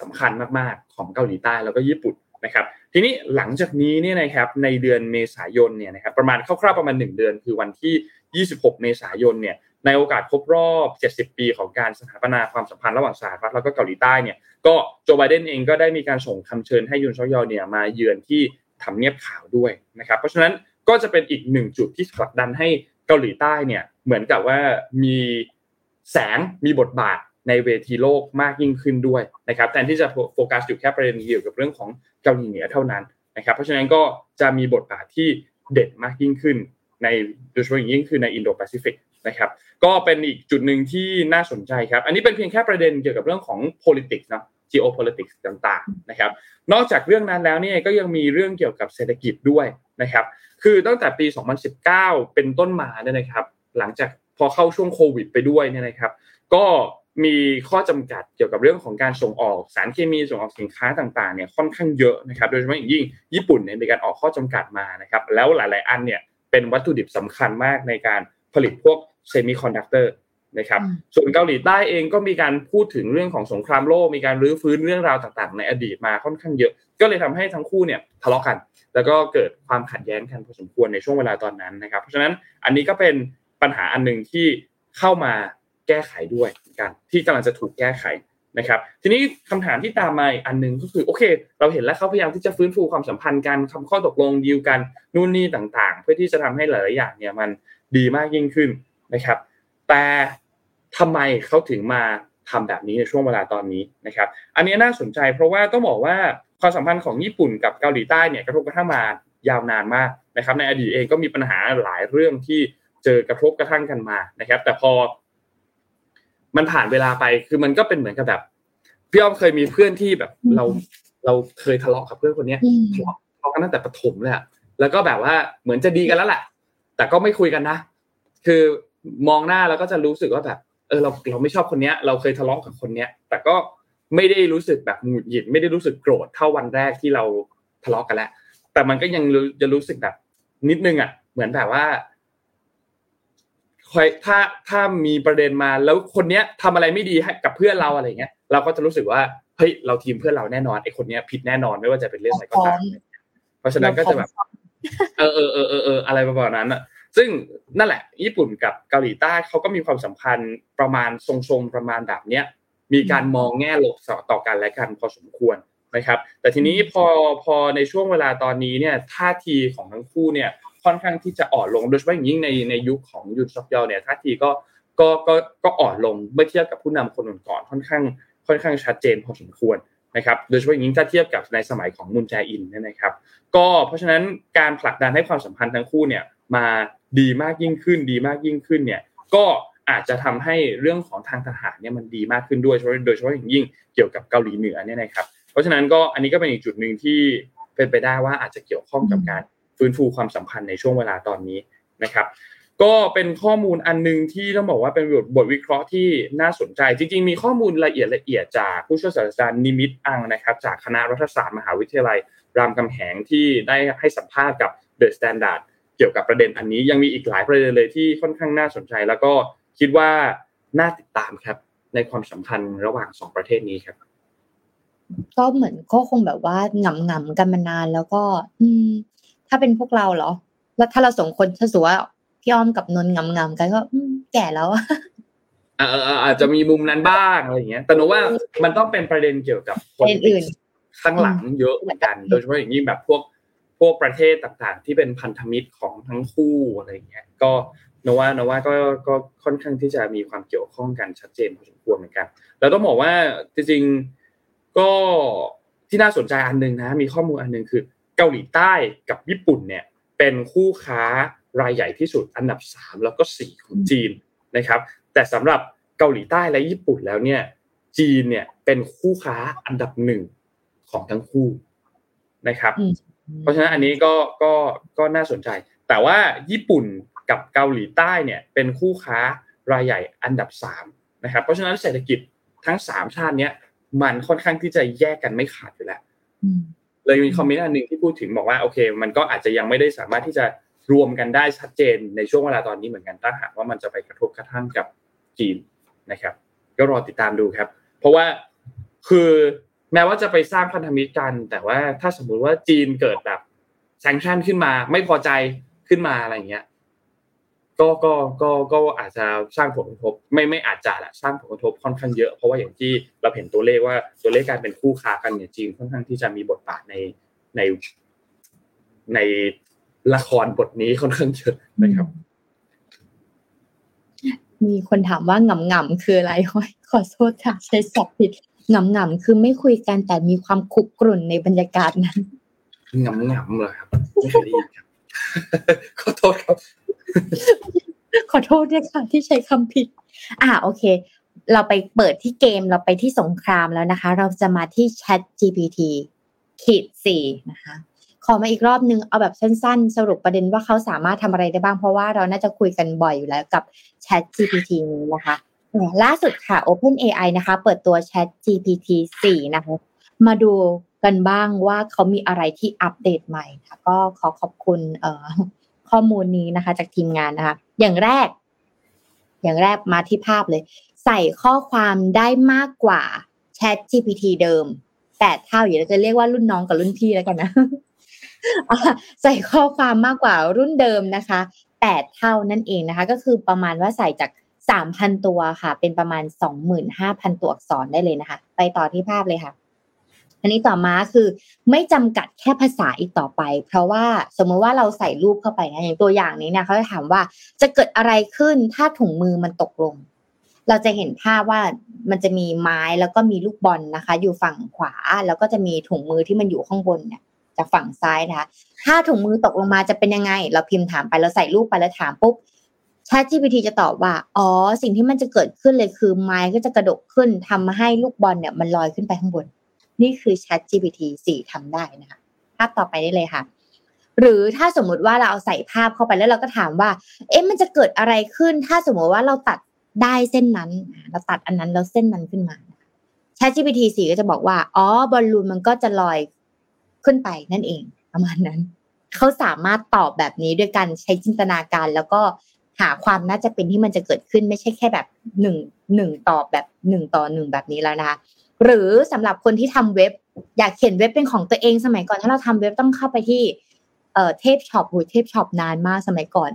สำคัญมากๆของเกาหลีใต้แล้วก็ญี่ปุ่นนะครับ ทีนี้หลังจากนี้เนี่ยนะครับในเดือนเมษายนเนี่ยนะครับประมาณคร่าวๆประมาณ 1 เดือน คือวันที่ 26 เมษายนเนี่ยในโอกาสครบรอบ 70 ปีของการสถาปนาความสัมพันธ์ระหว่างสหรัฐแล้วก็เกาหลีใต้เนี่ยก็โจไบเดนเองก็ได้มีการส่งคำเชิญให้ยุนซอกยอลเนี่ยมาเยือนที่ทำเนียบขาวด้วยนะครับเพราะฉะนั้นก็จะเป็นอีกหนึ่งจุดที่ผลักดันให้เกาหลีใต้เนี่ยเหมือนกับว่ามีแสงมีบทบาท ในเวทีโลกมากยิ่งขึ้นด้วยนะครับแทนที่จะโฟกัสอยู่แค่ประเด็นเกี่ยวกับเรื่องของเกาหลีเหนือเท่านั้นนะครับ เพราะฉะนั้นก็จะมีบทบาทที่เด่นมากยิ่งขึ้น ในโดยเฉพาะอย่างยิ่งคือในอินโดแปซิฟิกนะครับก็เป็นอีกจุดหนึ่งที่น่าสนใจครับ อันนี้เป็นเพียงแค่ประเด็นเกี่ยวกับเรื่องของ politics นะ geopolitics ต่างๆนะครับ นอกจากเรื่องนั้นแล้วเนี่ยก็ยังมีเรื่องเกี่ยวกับเศรษฐกิจด้วยนะครับ คือตั้งแต่ปี 2019 เป็นต้นมาเนี่ยนะครับ หลังจากพอเข้าช่วงโควิดไปด้วยเนี่ยนะครับ ก็ มีข้อจำกัดเกี่ยวกับเรื่องของการส่งออกสารเคมีส่งออกสินค้าต่างๆเนี่ยค่อนข้างเยอะนะครับโดยเฉพาะอย่างยิ่งญี่ปุ่นเนี่ยมีการออกข้อจำกัดมานะครับแล้วหลาย ๆ อันเนี่ยเป็นวัตถุดิบสำคัญมากในการผลิตพวกเซมิคอนดักเตอร์นะครับส่วนเกาหลีใต้เองก็มีการพูดถึงเรื่องของสงครามโลกมีการรื้อฟื้นเรื่องราวต่างๆ ในอดีตมาค่อนข้างเยอะ ก็เลยทำให้ทั้งคู่เนี่ยทะเลาะกัน แล้วก็เกิดความขัดแย้งกันพอสมควรในช่วงเวลาตอนนั้นนะครับ เพราะฉะนั้นอันนี้ก็เป็นปัญหาอันหนึ่งที่เข้ามา แก้ไขด้วยกัน ที่กำลังจะถูกแก้ไขนะครับ ทีนี้คำถามที่ตามมาอีกอันหนึ่งก็คือโอเค เราเห็นแล้วเขาพยายามที่จะฟื้นฟูความสัมพันธ์กันทำข้อตกลงดีลกันนู่นนี่ต่างๆ เพื่อที่จะทำให้หลายๆอย่างเนี่ยมันดีมากยิ่งขึ้นนะครับ แต่ทำไมเขาถึงมาทำแบบนี้ในช่วงเวลาตอนนี้นะครับ อันนี้น่าสนใจเพราะว่าต้องบอกว่าความสัมพันธ์ของญี่ปุ่นกับเกาหลีใต้เนี่ยกระทบกระทั่งมายาวนานมากนะครับ ในอดีตเองก็มีปัญหาหลายเรื่องที่เจอกระทบกระทั่งกันมานะครับ แต่พอ มันผ่านเวลาไปคือมันก็เป็นเหมือนกับแบบพี่อ้อมเคยมีเพื่อนที่แบบเราเราเคยทะเลาะกับเพื่อนคนเนี้ยทะเลาะทะเลาะกันตั้งแต่ประถมเลยอะแล้วก็แบบว่าเหมือนจะดีกันแล้วแหละแต่ก็ไม่คุยกันนะ คือมองหน้าแล้วก็จะรู้สึกว่าแบบ เออเราเราไม่ชอบคนเนี้ย เราเคยทะเลาะกับคนเนี้ย แต่ก็ไม่ได้รู้สึกแบบหงุดหงิดไม่ได้รู้สึกโกรธเท่าวันแรกที่เราทะเลาะกันแล้วแต่มันก็ยังจะรู้สึกแบบนิดนึงอะ เหมือนแบบว่า คอยถ้าถ้ามีประเด็นมาแล้วคนเนี้ยทำอะไรไม่ดีให้กับเพื่อนเราอะไรเงี้ยเราก็จะรู้สึกว่าเฮ้ยเราทีมเพื่อนเราแน่นอนไอ้คนเนี้ยผิดแน่นอนไม่ว่าจะเป็นเรื่องอะไรก็ตามเพราะฉะนั้นก็จะแบบเออเออเออเออเอออะไรประมาณนั้นอะ ซึ่งนั่นแหละ ญี่ปุ่นกับเกาหลีใต้เขาก็มีความสัมพันธ์ประมาณทรงๆประมาณแบบเนี้ยมีการมองแง่ลบต่อกันและกันพอสมควรนะครับ แต่ทีนี้พอพอในช่วงเวลาตอนนี้เนี่ยท่าทีของทั้งคู่เนี่ย ค่อนข้างที่จะอ่อนลงโดยเฉพาะอย่างยิ่งในในยุคของยุนซอกยอเนี่ยท่าทีก็ก็ก็ก็อ่อนลงเมื่อเทียบกับผู้นำคนก่อนค่อนข้างค่อนข้างชัดเจนพอสมควรนะครับโดยเฉพาะอย่างยิ่งถ้าเทียบกับในสมัยของมุนแจอินเนี่ยนะครับ ก็เพราะฉะนั้นการผลักดันให้ความสัมพันธ์ทั้งคู่เนี่ยมาดีมากยิ่งขึ้น ดีมากยิ่งขึ้นเนี่ยก็อาจจะทำให้เรื่องของทางทหารเนี่ยมันดีมากขึ้นด้วยโดยเฉพาะอย่างยิ่งเกี่ยวกับเกาหลีเหนือเนี่ยนะครับ เพราะฉะนั้นก็อันนี้ก็เป็นอีกจุดหนึ่งที่เป็นไปได้ว่าอาจจะเกี่ยวข้องกับการ ฟื้นฟูความสัมพันธ์ในช่วงเวลาตอนนี้นะครับ ก็เป็นข้อมูลอันนึงที่ต้องบอกว่าเป็นบทวิเคราะห์ที่น่าสนใจ จริง ๆ มีข้อมูลละเอียดละเอียดจากผู้ช่วยศาสตราจารย์นิมิตอังนะครับ จากคณะรัฐศาสตร์มหาวิทยาลัยรามคำแหงที่ได้ให้สัมภาษณ์กับ THE STANDARD เกี่ยวกับประเด็นอันนี้ยังมีอีกหลายประเด็นเลยที่ค่อนข้างน่าสนใจ แล้วก็คิดว่าน่าติดตามครับ ในความสัมพันธ์ระหว่างสองประเทศนี้ครับก็เหมือนก็คงแบบว่าหงำงำกันมานานแล้วก็ อืม ถ้าเป็นพวกเราเหรอ แล้วถ้าเราส่งคนถ้าสูว่าพี่อ้อมกับนนงำงำกันก็แก่แล้วอ่าอาจจะมีมุมนั้นบ้างอะไรอย่างเงี้ย แต่หนูว่ามันต้องเป็นประเด็นเกี่ยวกับคนอื่นข้างหลังเยอะเหมือนกัน โดยเฉพาะอย่างยิ่งแบบพวกพวกประเทศต่างๆ ที่เป็นพันธมิตรของทั้งคู่อะไรอย่างเงี้ย ก็นว่าโนว่าก็ก็ค่อนข้างที่จะมีความเกี่ยวข้องกันชัดเจนพอสมควรเหมือนกัน แล้วต้องบอกว่าจริงๆก็ที่น่าสนใจอันหนึ่งนะ มีข้อมูลอันหนึ่งคือ เกาหลีใต้กับญี่ปุ่นเนี่ยเป็นคู่ค้ารายใหญ่ที่สุดอันดับสามแล้วก็สี่ของจีนนะครับ แต่สำหรับเกาหลีใต้และญี่ปุ่นแล้วเนี่ยจีนเนี่ยเป็นคู่ค้าอันดับหนึ่งของทั้งคู่นะครับ เพราะฉะนั้นอันนี้ก็ก็ก็น่าสนใจ แต่ว่าญี่ปุ่นกับเกาหลีใต้เนี่ยเป็นคู่ค้ารายใหญ่อันดับสามนะครับเพราะฉะนั้นเศรษฐกิจทั้งสามชาติเนี้ยมันค่อนข้างที่จะแยกกันไม่ขาดอยู่แล้ว เลยมีคอมเมนต์อันหนึ่งที่พูดถึงบอกว่าโอเค มันก็อาจจะยังไม่ได้สามารถที่จะรวมกันได้ชัดเจนในช่วงเวลาตอนนี้เหมือนกันถ้าหากว่ามันจะไปกระทบกระทั่งกับจีนนะครับ ก็รอติดตามดูครับ เพราะว่าคือแม้ว่าจะไปสร้างพันธมิตรกัน แต่ว่าถ้าสมมุติว่าจีนเกิดแบบแซงชั่นขึ้นมา ไม่พอใจขึ้นมาอะไรเงี้ย ก็ก็ก็ก็อาจจะสร้างผลกระทบไม่ไม่อาจจะแหละสร้างผลกระทบค่อนข้างเยอะเพราะว่าอย่างที่เราเห็นตัวเลขว่าตัวเลขการเป็นคู่ค้ากันเนี่ยจีนค่อนข้างที่จะมีบทบาทในในในละครบทนี้ค่อนข้างเยอะนะครับ มีคนถามว่าหงำหงำคืออะไรขอโทษค่ะใช้ศัพท์ผิดหงำหงำคือไม่คุยกันแต่มีความคุกกรุ่นในบรรยากาศนั้นหงำหงำเหรอครับไม่เคยได้ยินครับขอโทษครับ ขอโทษด้วยค่ะที่ใช้คำผิด อ่าโอเค เราไปเปิดที่เกมเราไปที่สงครามแล้วนะคะ เราจะมาที่ Chat GPT ขีดสี่นะคะขอมาอีกรอบนึงเอาแบบสั้นๆ สรุปประเด็นว่าเขาสามารถทำอะไรได้บ้าง เพราะว่าเราน่าจะคุยกันบ่อยอยู่แล้วกับ Chat GPT นี้นะคะล่าสุดค่ะ OpenAI นะคะ เปิดตัว Chat GPT 4 นะคะ มาดูกันบ้างว่าเขามีอะไรที่อัปเดตใหม่ค่ะก็ขอขอบคุณเอ่อ ข้อมูลนี้นะคะ จากทีมงานนะคะ อย่างแรก อย่างแรกมาที่ภาพเลย ใส่ข้อความได้มากกว่า Chat GPT เดิมแปดเท่าอย่าจะเรียกว่ารุ่นน้องกับรุ่นพี่แล้วกันนะใส่ข้อความมากกว่ารุ่นเดิมนะคะแปดเท่านั่นเองนะคะ ก็คือประมาณว่าใส่จากสามพันตัวค่ะ เป็นประมาณสองหมื่นห้าพันตัวอักษรได้เลยนะคะ ไปต่อที่ภาพเลยค่ะ อันนี้ต่อมาคือไม่จำกัดแค่ภาษาอีกต่อไป เพราะว่าสมมติว่าเราใส่รูปเข้าไปนะอย่างตัวอย่างนี้เนี่ยเขาจะถามว่าจะเกิดอะไรขึ้นถ้าถุงมือมันตกลง เราจะเห็นภาพว่ามันจะมีไม้แล้วก็มีลูกบอลนะคะ อยู่ฝั่งขวาแล้วก็จะมีถุงมือที่มันอยู่ข้างบนเนี่ยจากฝั่งซ้ายนะคะ ถ้าถุงมือตกลงมาจะเป็นยังไง เราพิมพ์ถามไปเราใส่รูปไปแล้วถามปุ๊บ Chat GPT จะตอบว่า อ๋อ สิ่งที่มันจะเกิดขึ้นเลยคือไม้ก็จะกระดกขึ้นทำให้ลูกบอลเนี่ยมันลอยขึ้นไปข้างบน นี่คือ Chat GPT 4ทำได้นะคะภาพต่อไปได้เลยค่ะ หรือถ้าสมมุติว่าเราเอาใส่ภาพเข้าไปแล้วเราก็ถามว่า เอ๊ะมันจะเกิดอะไรขึ้น ถ้าสมมติว่าเราตัดได้เส้นนั้น เราตัดอันนั้นแล้วเส้นนั้นขึ้นมา Chat GPT 4ก็จะบอกว่าอ๋อบอลลูนมันก็จะลอยขึ้นไปนั่นเอง ประมาณนั้นเขาสามารถตอบแบบนี้ด้วยการใช้จินตนาการแล้วก็หาความน่าจะเป็นที่มันจะเกิดขึ้นไม่ใช่แค่แบบหนึ่งหนึ่งตอบแบบหนึ่งต่อหนึ่งแบบนี้แล้วนะคะ หรือสำหรับคนที่ทำเว็บ อยากเขียนเว็บเป็นของตัวเองสมัยก่อน ถ้าเราทำเว็บต้องเข้าไปที่เอ่อ LnwShop หู LnwShop นานมากสมัยก่อน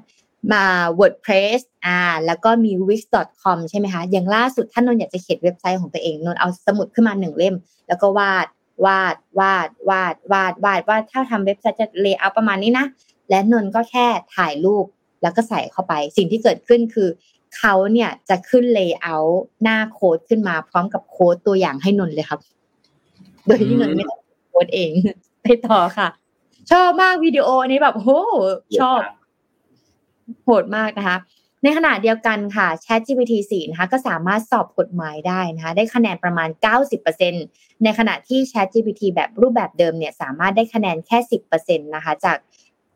มา WordPress อ่า แล้วก็มี wix.com ใช่ไหมคะ อย่างล่าสุดถ้านนนอยากจะเขียนเว็บไซต์ของตัวเองนนเอาสมุดขึ้นมาหนึ่งเล่ม แล้วก็วาดวาดวาดวาดวาดวาดว่าถ้าทำเว็บไซต์จะ layout ประมาณนี้นะ และนนก็แค่ถ่ายรูปแล้วก็ใส่เข้าไป สิ่งที่เกิดขึ้นคือ เขาเนี่ยจะขึ้น layout หน้าโค้ดขึ้นมาพร้อมกับโค้ดตัวอย่างให้นนเลยครับ โดยที่นนไม่ต้องโค้ดเองไปต่อค่ะ ชอบมากวิดีโอนี้แบบโหชอบโหดมากนะคะ ในขณะเดียวกันค่ะ Chat GPT 4 นะคะ ก็สามารถสอบกฎหมายได้นะคะ ได้คะแนนประมาณ 90%ในขณะที่ Chat GPT แบบรูปแบบเดิมเนี่ย สามารถได้คะแนนแค่ 10%นะคะ จาก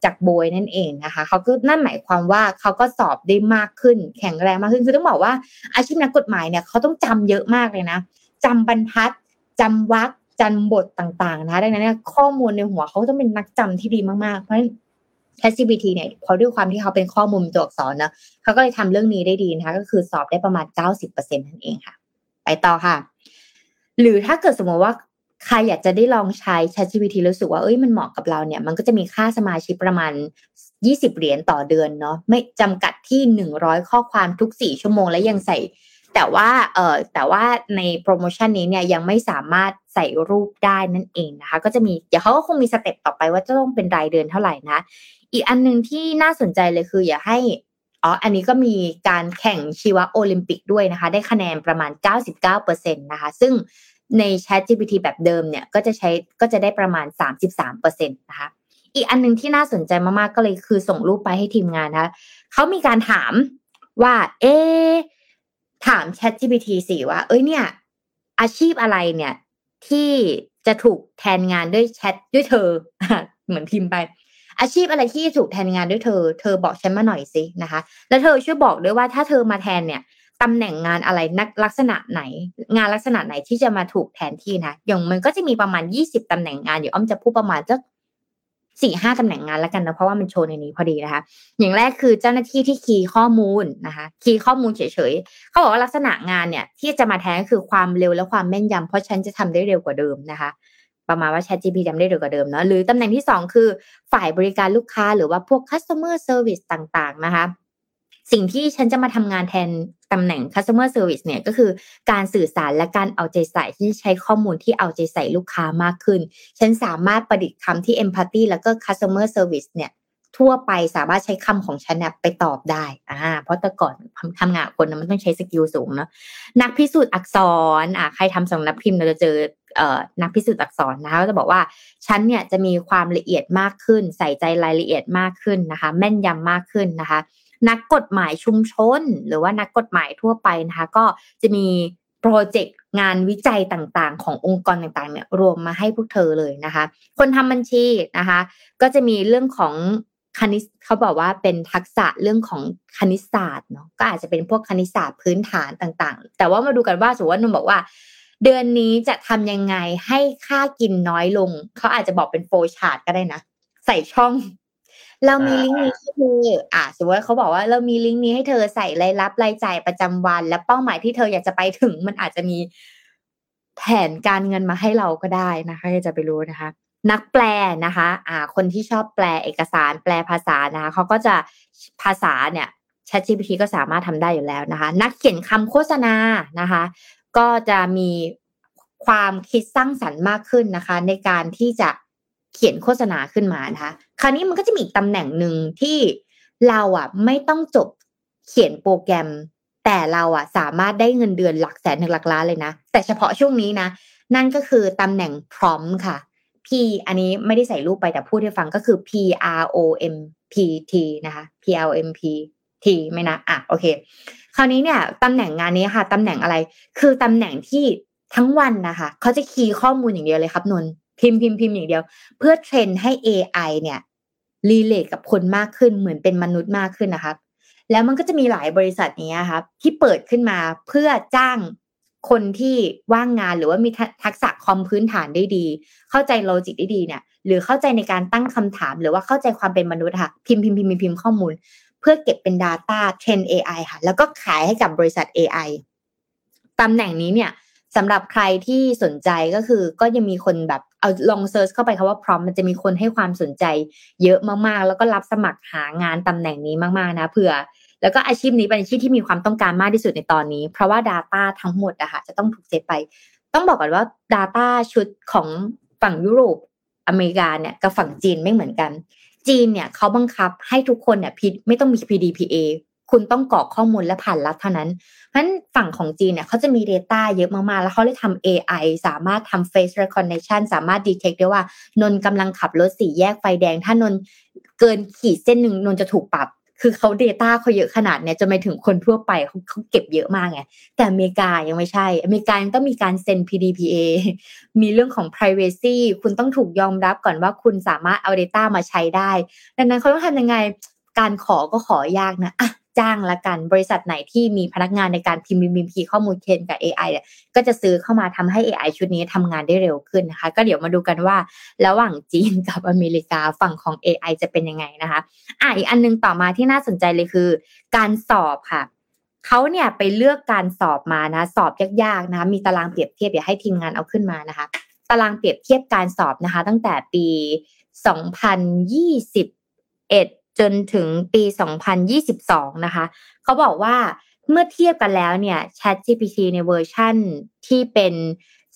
จากโบยนั่นเองนะคะเขาก็นั่นหมายความว่าเขาก็สอบได้มากขึ้น แข็งแรงมากขึ้นคือต้องบอกว่าอาชีพนักกฎหมายเนี่ยเขาต้องจำเยอะมากเลยนะจำบรรทัดจำวรรคจำบทต่างๆ นะดังนั้นข้อมูลในหัวเขาต้องเป็นนักจำที่ดีมากๆ เพราะฉะนั้น ChatGPT เนี่ยพอด้วยความที่เขาเป็นข้อมูลตัวอักษรนะเขาก็เลยทำเรื่องนี้ได้ดีนะคะ ก็คือสอบได้ประมาณ 90%นั่นเองค่ะ ไปต่อค่ะ หรือถ้าเกิดสมมติว่า ใครอยากจะได้ลองใช้ ChatGPT รู้สึกว่าเอ้ยมันเหมาะกับเราเนี่ยมันก็จะมีค่าสมาชิกประมาณ 20 เหรียญต่อเดือนเนาะไม่จำกัดที่ 100 ข้อความทุก 4 ชั่วโมงและยังใส่ แต่ว่าเออแต่ว่าในโปรโมชั่นนี้เนี่ยยังไม่สามารถใส่รูปได้นั่นเองนะคะ ก็จะมีเดี๋ยวเขาก็คงมีสเต็ปต่อไปว่าจะต้องเป็นรายเดือนเท่าไหร่นะ อีกอันหนึ่งที่น่าสนใจเลยคือ อย่าให้อ๋อ อันนี้ก็มีการแข่งชีวะโอลิมปิกด้วยนะคะ ได้คะแนนประมาณ 99%นะคะ ซึ่ง ใน Chat GPT แบบเดิมเนี่ยก็จะใช้ก็จะได้ประมาณ 33%นะคะอีกอันนึงที่น่าสนใจมากๆก็เลยคือส่งรูปไปให้ทีมงานนะคะเขามีการถามว่า เอ๊ถาม Chat GPT สิว่า เอ้ยเนี่ย อาชีพอะไรเนี่ย ที่จะถูกแทนงานด้วยแชทด้วยเธอ เหมือนพิมพ์ไป อาชีพอะไรที่ถูกแทนงานด้วยเธอ เธอบอกฉันมาหน่อยสินะคะ แล้วเธอช่วยบอกด้วยว่าถ้าเธอมาแทนเนี่ย ตำแหน่งงานอะไรนักลักษณะไหน งานลักษณะไหนที่จะมาถูกแทนที่นะอย่างมันก็จะมีประมาณยี่สิบตำแหน่งงานเดี๋ยวอ้อมจะพูดประมาณสักสี่ห้าตำแหน่งงานแล้วกันนะเพราะว่ามันโชว์ในนี้พอดีนะคะ อย่างแรกคือเจ้าหน้าที่ที่คีย์ข้อมูลนะคะคีย์ข้อมูลเฉยๆเขาบอกว่าลักษณะงานเนี่ย ที่จะมาแทนก็คือความเร็วและความแม่นยำเพราะฉันจะทำได้เร็วกว่าเดิมนะคะ ประมาณว่า ChatGPT ทำได้เร็วกว่าเดิมเนาะหรือตำแหน่งที่สองคือฝ่ายบริการลูกค้าหรือว่าพวก customer service ต่างๆนะคะ สิ่งที่ฉันจะมาทำงานแทน ตำแหน่ง customer service เนี่ยก็คือการสื่อสารและการเอาใจใส่ที่ใช้ข้อมูลที่เอาใจใส่ลูกค้ามากขึ้น ฉันสามารถประดิษฐ์คำที่ empathy แล้วก็ customer service เนี่ยทั่วไปสามารถใช้คำของฉันไปตอบได้อ่าเพราะแต่ก่อนทำงานคนมันต้องใช้สกิลสูงเนาะนักพิสูจน์อักษรอ่าใครทำสำนักพิมพ์เราจะเจอเอ่อนักพิสูจน์อักษรนะคะก็จะบอกว่าฉันเนี่ยจะมีความละเอียดมากขึ้น ใส่ใจรายละเอียดมากขึ้นนะคะ แม่นยำมากขึ้นนะคะ นักกฎหมายชุมชน หรือว่านักกฎหมายทั่วไปนะคะ ก็จะมีโปรเจกต์งานวิจัยต่างๆ ขององค์กรต่างๆเนี่ยรวมมาให้พวกเธอเลยนะคะ คนทำบัญชีนะคะ ก็จะมีเรื่องของคณิตเขาบอกว่าเป็นทักษะเรื่องของคณิตศาสตร์เนาะก็อาจจะเป็นพวกคณิตศาสตร์พื้นฐานต่างๆ แต่ว่ามาดูกันว่าสมมติว่านนบอกว่า เดือนนี้จะทำยังไงให้ค่ากินน้อยลง เขาอาจจะบอกเป็นโฟชาร์ตก็ได้นะ ใส่ช่อง เรามีลิงก์นี้ให้เธออ่าสมมติว่าเขาบอกว่าเรามีลิงก์นี้ให้เธอใส่รายรับรายจ่ายประจำวัน และเป้าหมายที่เธออยากจะไปถึง มันอาจจะมีแผนการเงินมาให้เราก็ได้นะคะจะไปรู้นะคะ นักแปลนะคะ อ่า คนที่ชอบแปลเอกสารแปลภาษานะคะเขาก็จะภาษาเนี่ย ChatGPT ก็สามารถทำได้อยู่แล้วนะคะ นักเขียนคำโฆษณานะคะ ก็จะมีความคิดสร้างสรรค์มากขึ้นนะคะ ในการที่จะ เขียนโฆษณาขึ้นมานะคะ คราวนี้มันก็จะมีอีกตำแหน่งหนึ่งที่เราอะไม่ต้องจบเขียนโปรแกรม แต่เราอะสามารถได้เงินเดือนหลักแสนหนึ่งหลักล้านเลยนะ แต่เฉพาะช่วงนี้นะ นั่นก็คือตำแหน่งพร้อมค่ะ P อันนี้ไม่ได้ใส่รูปไปแต่พูดให้ฟังก็คือ P R O M P T นะคะ P R O M P T ไม่นะอะโอเค คราวนี้เนี่ยตำแหน่งงานนี้ค่ะตำแหน่งอะไร คือตำแหน่งที่ทั้งวันนะคะ เขาจะคีย์ข้อมูลอย่างเดียวเลยครับนน พิมพ์พิมพ์พิมพ์อย่างเดียว เพื่อเทรนให้ AI เนี่ยรีเลทกับคนมากขึ้นเหมือนเป็นมนุษย์มากขึ้นนะครับ แล้วมันก็จะมีหลายบริษัทนี้ครับ ที่เปิดขึ้นมาเพื่อจ้างคนที่ว่างงานหรือว่ามีทักษะคอมพื้นฐานได้ดี เข้าใจ logic ได้ดีเนี่ย หรือเข้าใจในการตั้งคำถาม หรือว่าเข้าใจความเป็นมนุษย์ค่ะ พิมพ์พิมพ์พิมพ์พิมพ์ข้อมูล เพื่อเก็บเป็น Data train AI ค่ะ แล้วก็ขายให้กับบริษัท AI ตำแหน่งนี้เนี่ย สำหรับใครที่สนใจก็คือก็ยังมีคนแบบเอาลอง search เข้าไปคำว่าพร้อมมันจะมีคนให้ความสนใจ เยอะมากๆ แล้วก็รับสมัครหางานตำแหน่งนี้มากๆนะเผื่อ แล้วก็อาชีพนี้เป็นอาชีพที่มีความต้องการมากที่สุดในตอนนี้ เพราะว่า Data ทั้งหมดอะค่ะจะต้องถูกเซฟไป ต้องบอกก่อนว่า Data ชุดของฝั่งยุโรปอเมริกาเนี่ยกับฝั่งจีนไม่เหมือนกัน จีนเนี่ยเขาบังคับให้ทุกคนเนี่ยไม่ต้องมี PDPA คุณต้องกรอกข้อมูลและผ่านรัฐเท่านั้นเพราะฉะนั้นฝั่งของจีนเนี่ยเขาจะมี Data เยอะมากๆ แล้วเขาเลยทำ AI สามารถทำ face recognition สามารถ detect ได้ว่า นนกำลังขับรถสี่แยกไฟแดง ถ้านนเกินขีดเส้นหนึ่งนนจะถูกปรับ คือเขา Data เขาเยอะขนาดเนี้ยจนไปถึงคนทั่วไปเขาเขาเก็บเยอะมากไงแต่อเมริกายังไม่ใช่ อเมริกายังต้องมีการเซ็น PDPA มีเรื่องของ privacy คุณต้องถูกยอมรับก่อนว่าคุณสามารถเอา Data มาใช้ได้ ดังนั้นเขาต้องทำยังไง การขอก็ขอยากนะอะจ้างละกันบริษัทไหนที่มีพนักงานในการพิมพ์พิมพ์ข้อมูลเคนกับ AI เนี่ยก็จะซื้อเข้ามาทำให้ AI ชุดนี้ทำงานได้เร็วขึ้นนะคะ ก็เดี๋ยวมาดูกันว่า ระหว่างจีนกับอเมริกาฝั่งของ AI จะเป็นยังไงนะคะอะอีกอันนึงต่อมาที่น่าสนใจเลยคือ การสอบค่ะเขาเนี่ยไปเลือกการสอบมานะ สอบยากๆนะคะมีตารางเปรียบเทียบเดี๋ยวให้ทีมงานเอาขึ้นมานะคะ ตารางเปรียบเทียบการสอบนะคะ ตั้งแต่ปี 2021 จนถึงปี 2022 นะคะ เขาบอกว่าเมื่อเทียบกันแล้วเนี่ย Chat GPT ในเวอร์ชั่นที่เป็น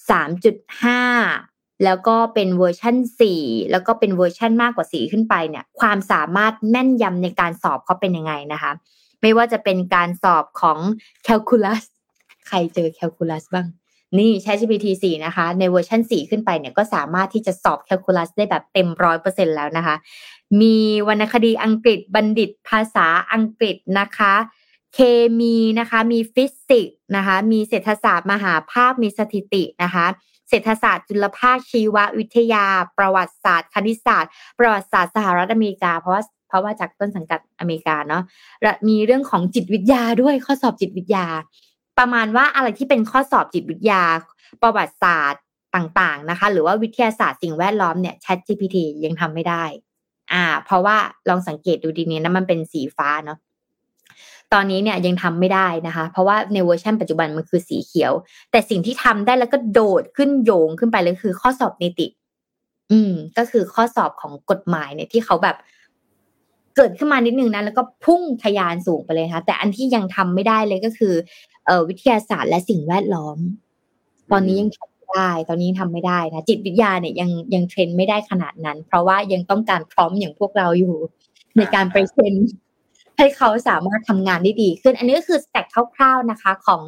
3.5 แล้วก็เป็นเวอร์ชัน4 แล้วก็เป็นเวอร์ชันมากกว่า 4 ขึ้นไปเนี่ย ความสามารถแม่นยำในการสอบเขาเป็นยังไงนะคะ ไม่ว่าจะเป็นการสอบของ calculus ใครเจอ calculus บ้าง นี่ ChatGPT 4 นะคะ ในเวอร์ชัน4 ขึ้นไปเนี่ยก็สามารถที่จะสอบ calculus ได้แบบเต็มร้อยเปอร์เซ็นต์แล้วนะคะ มีวรรณคดีอังกฤษบัณฑิตภาษาอังกฤษนะคะ เคมีนะคะ มีฟิสิกส์นะคะ มีเศรษฐศาสตร์มหาภาค มีสถิตินะคะเศรษฐศาสตร์จุลภาคชีววิทยา ประวัติศาสตร์ คณิตศาสตร์ ประวัติศาสตร์สหรัฐอเมริกา เพราะว่าเพราะว่าจากต้นสังกัดอเมริกาเนาะและมีเรื่องของจิตวิทยาด้วยข้อสอบจิตวิทยา ประมาณว่าอะไรที่เป็นข้อสอบจิตวิทยา ประวัติศาสตร์ต่างๆนะคะ หรือว่าวิทยาศาสตร์สิ่งแวดล้อมเนี่ย ChatGPT ยังทำไม่ได้ อ่า เพราะว่าลองสังเกตดูดีนี้นะมันเป็นสีฟ้าเนาะตอนนี้เนี่ยยังทำไม่ได้นะคะ เพราะว่าในเวอร์ชันปัจจุบันมันคือสีเขียว แต่สิ่งที่ทำได้แล้วก็โดดขึ้นโยงขึ้นไปเลยคือข้อสอบนิติ อืม ก็คือข้อสอบของกฎหมายเนี่ยที่เขาแบบเกิดขึ้นมานิดนึงนะแล้วก็พุ่งทะยานสูงไปเลยค่ะแต่อันที่ยังทำไม่ได้เลยก็คือ วิทยาศาสตร์และสิ่งแวดล้อม ตอนนี้ยังทำไม่ได้ ตอนนี้ทำไม่ได้นะจิตวิทยาเนี่ยยังยังเทรนไม่ได้ขนาดนั้น เพราะว่ายังต้องการพร้อมอย่างพวกเราอยู่ ในการไป train ให้เขาสามารถทำงานได้ดีขึ้น อันนี้ก็คือ stat คร่าวๆนะคะของ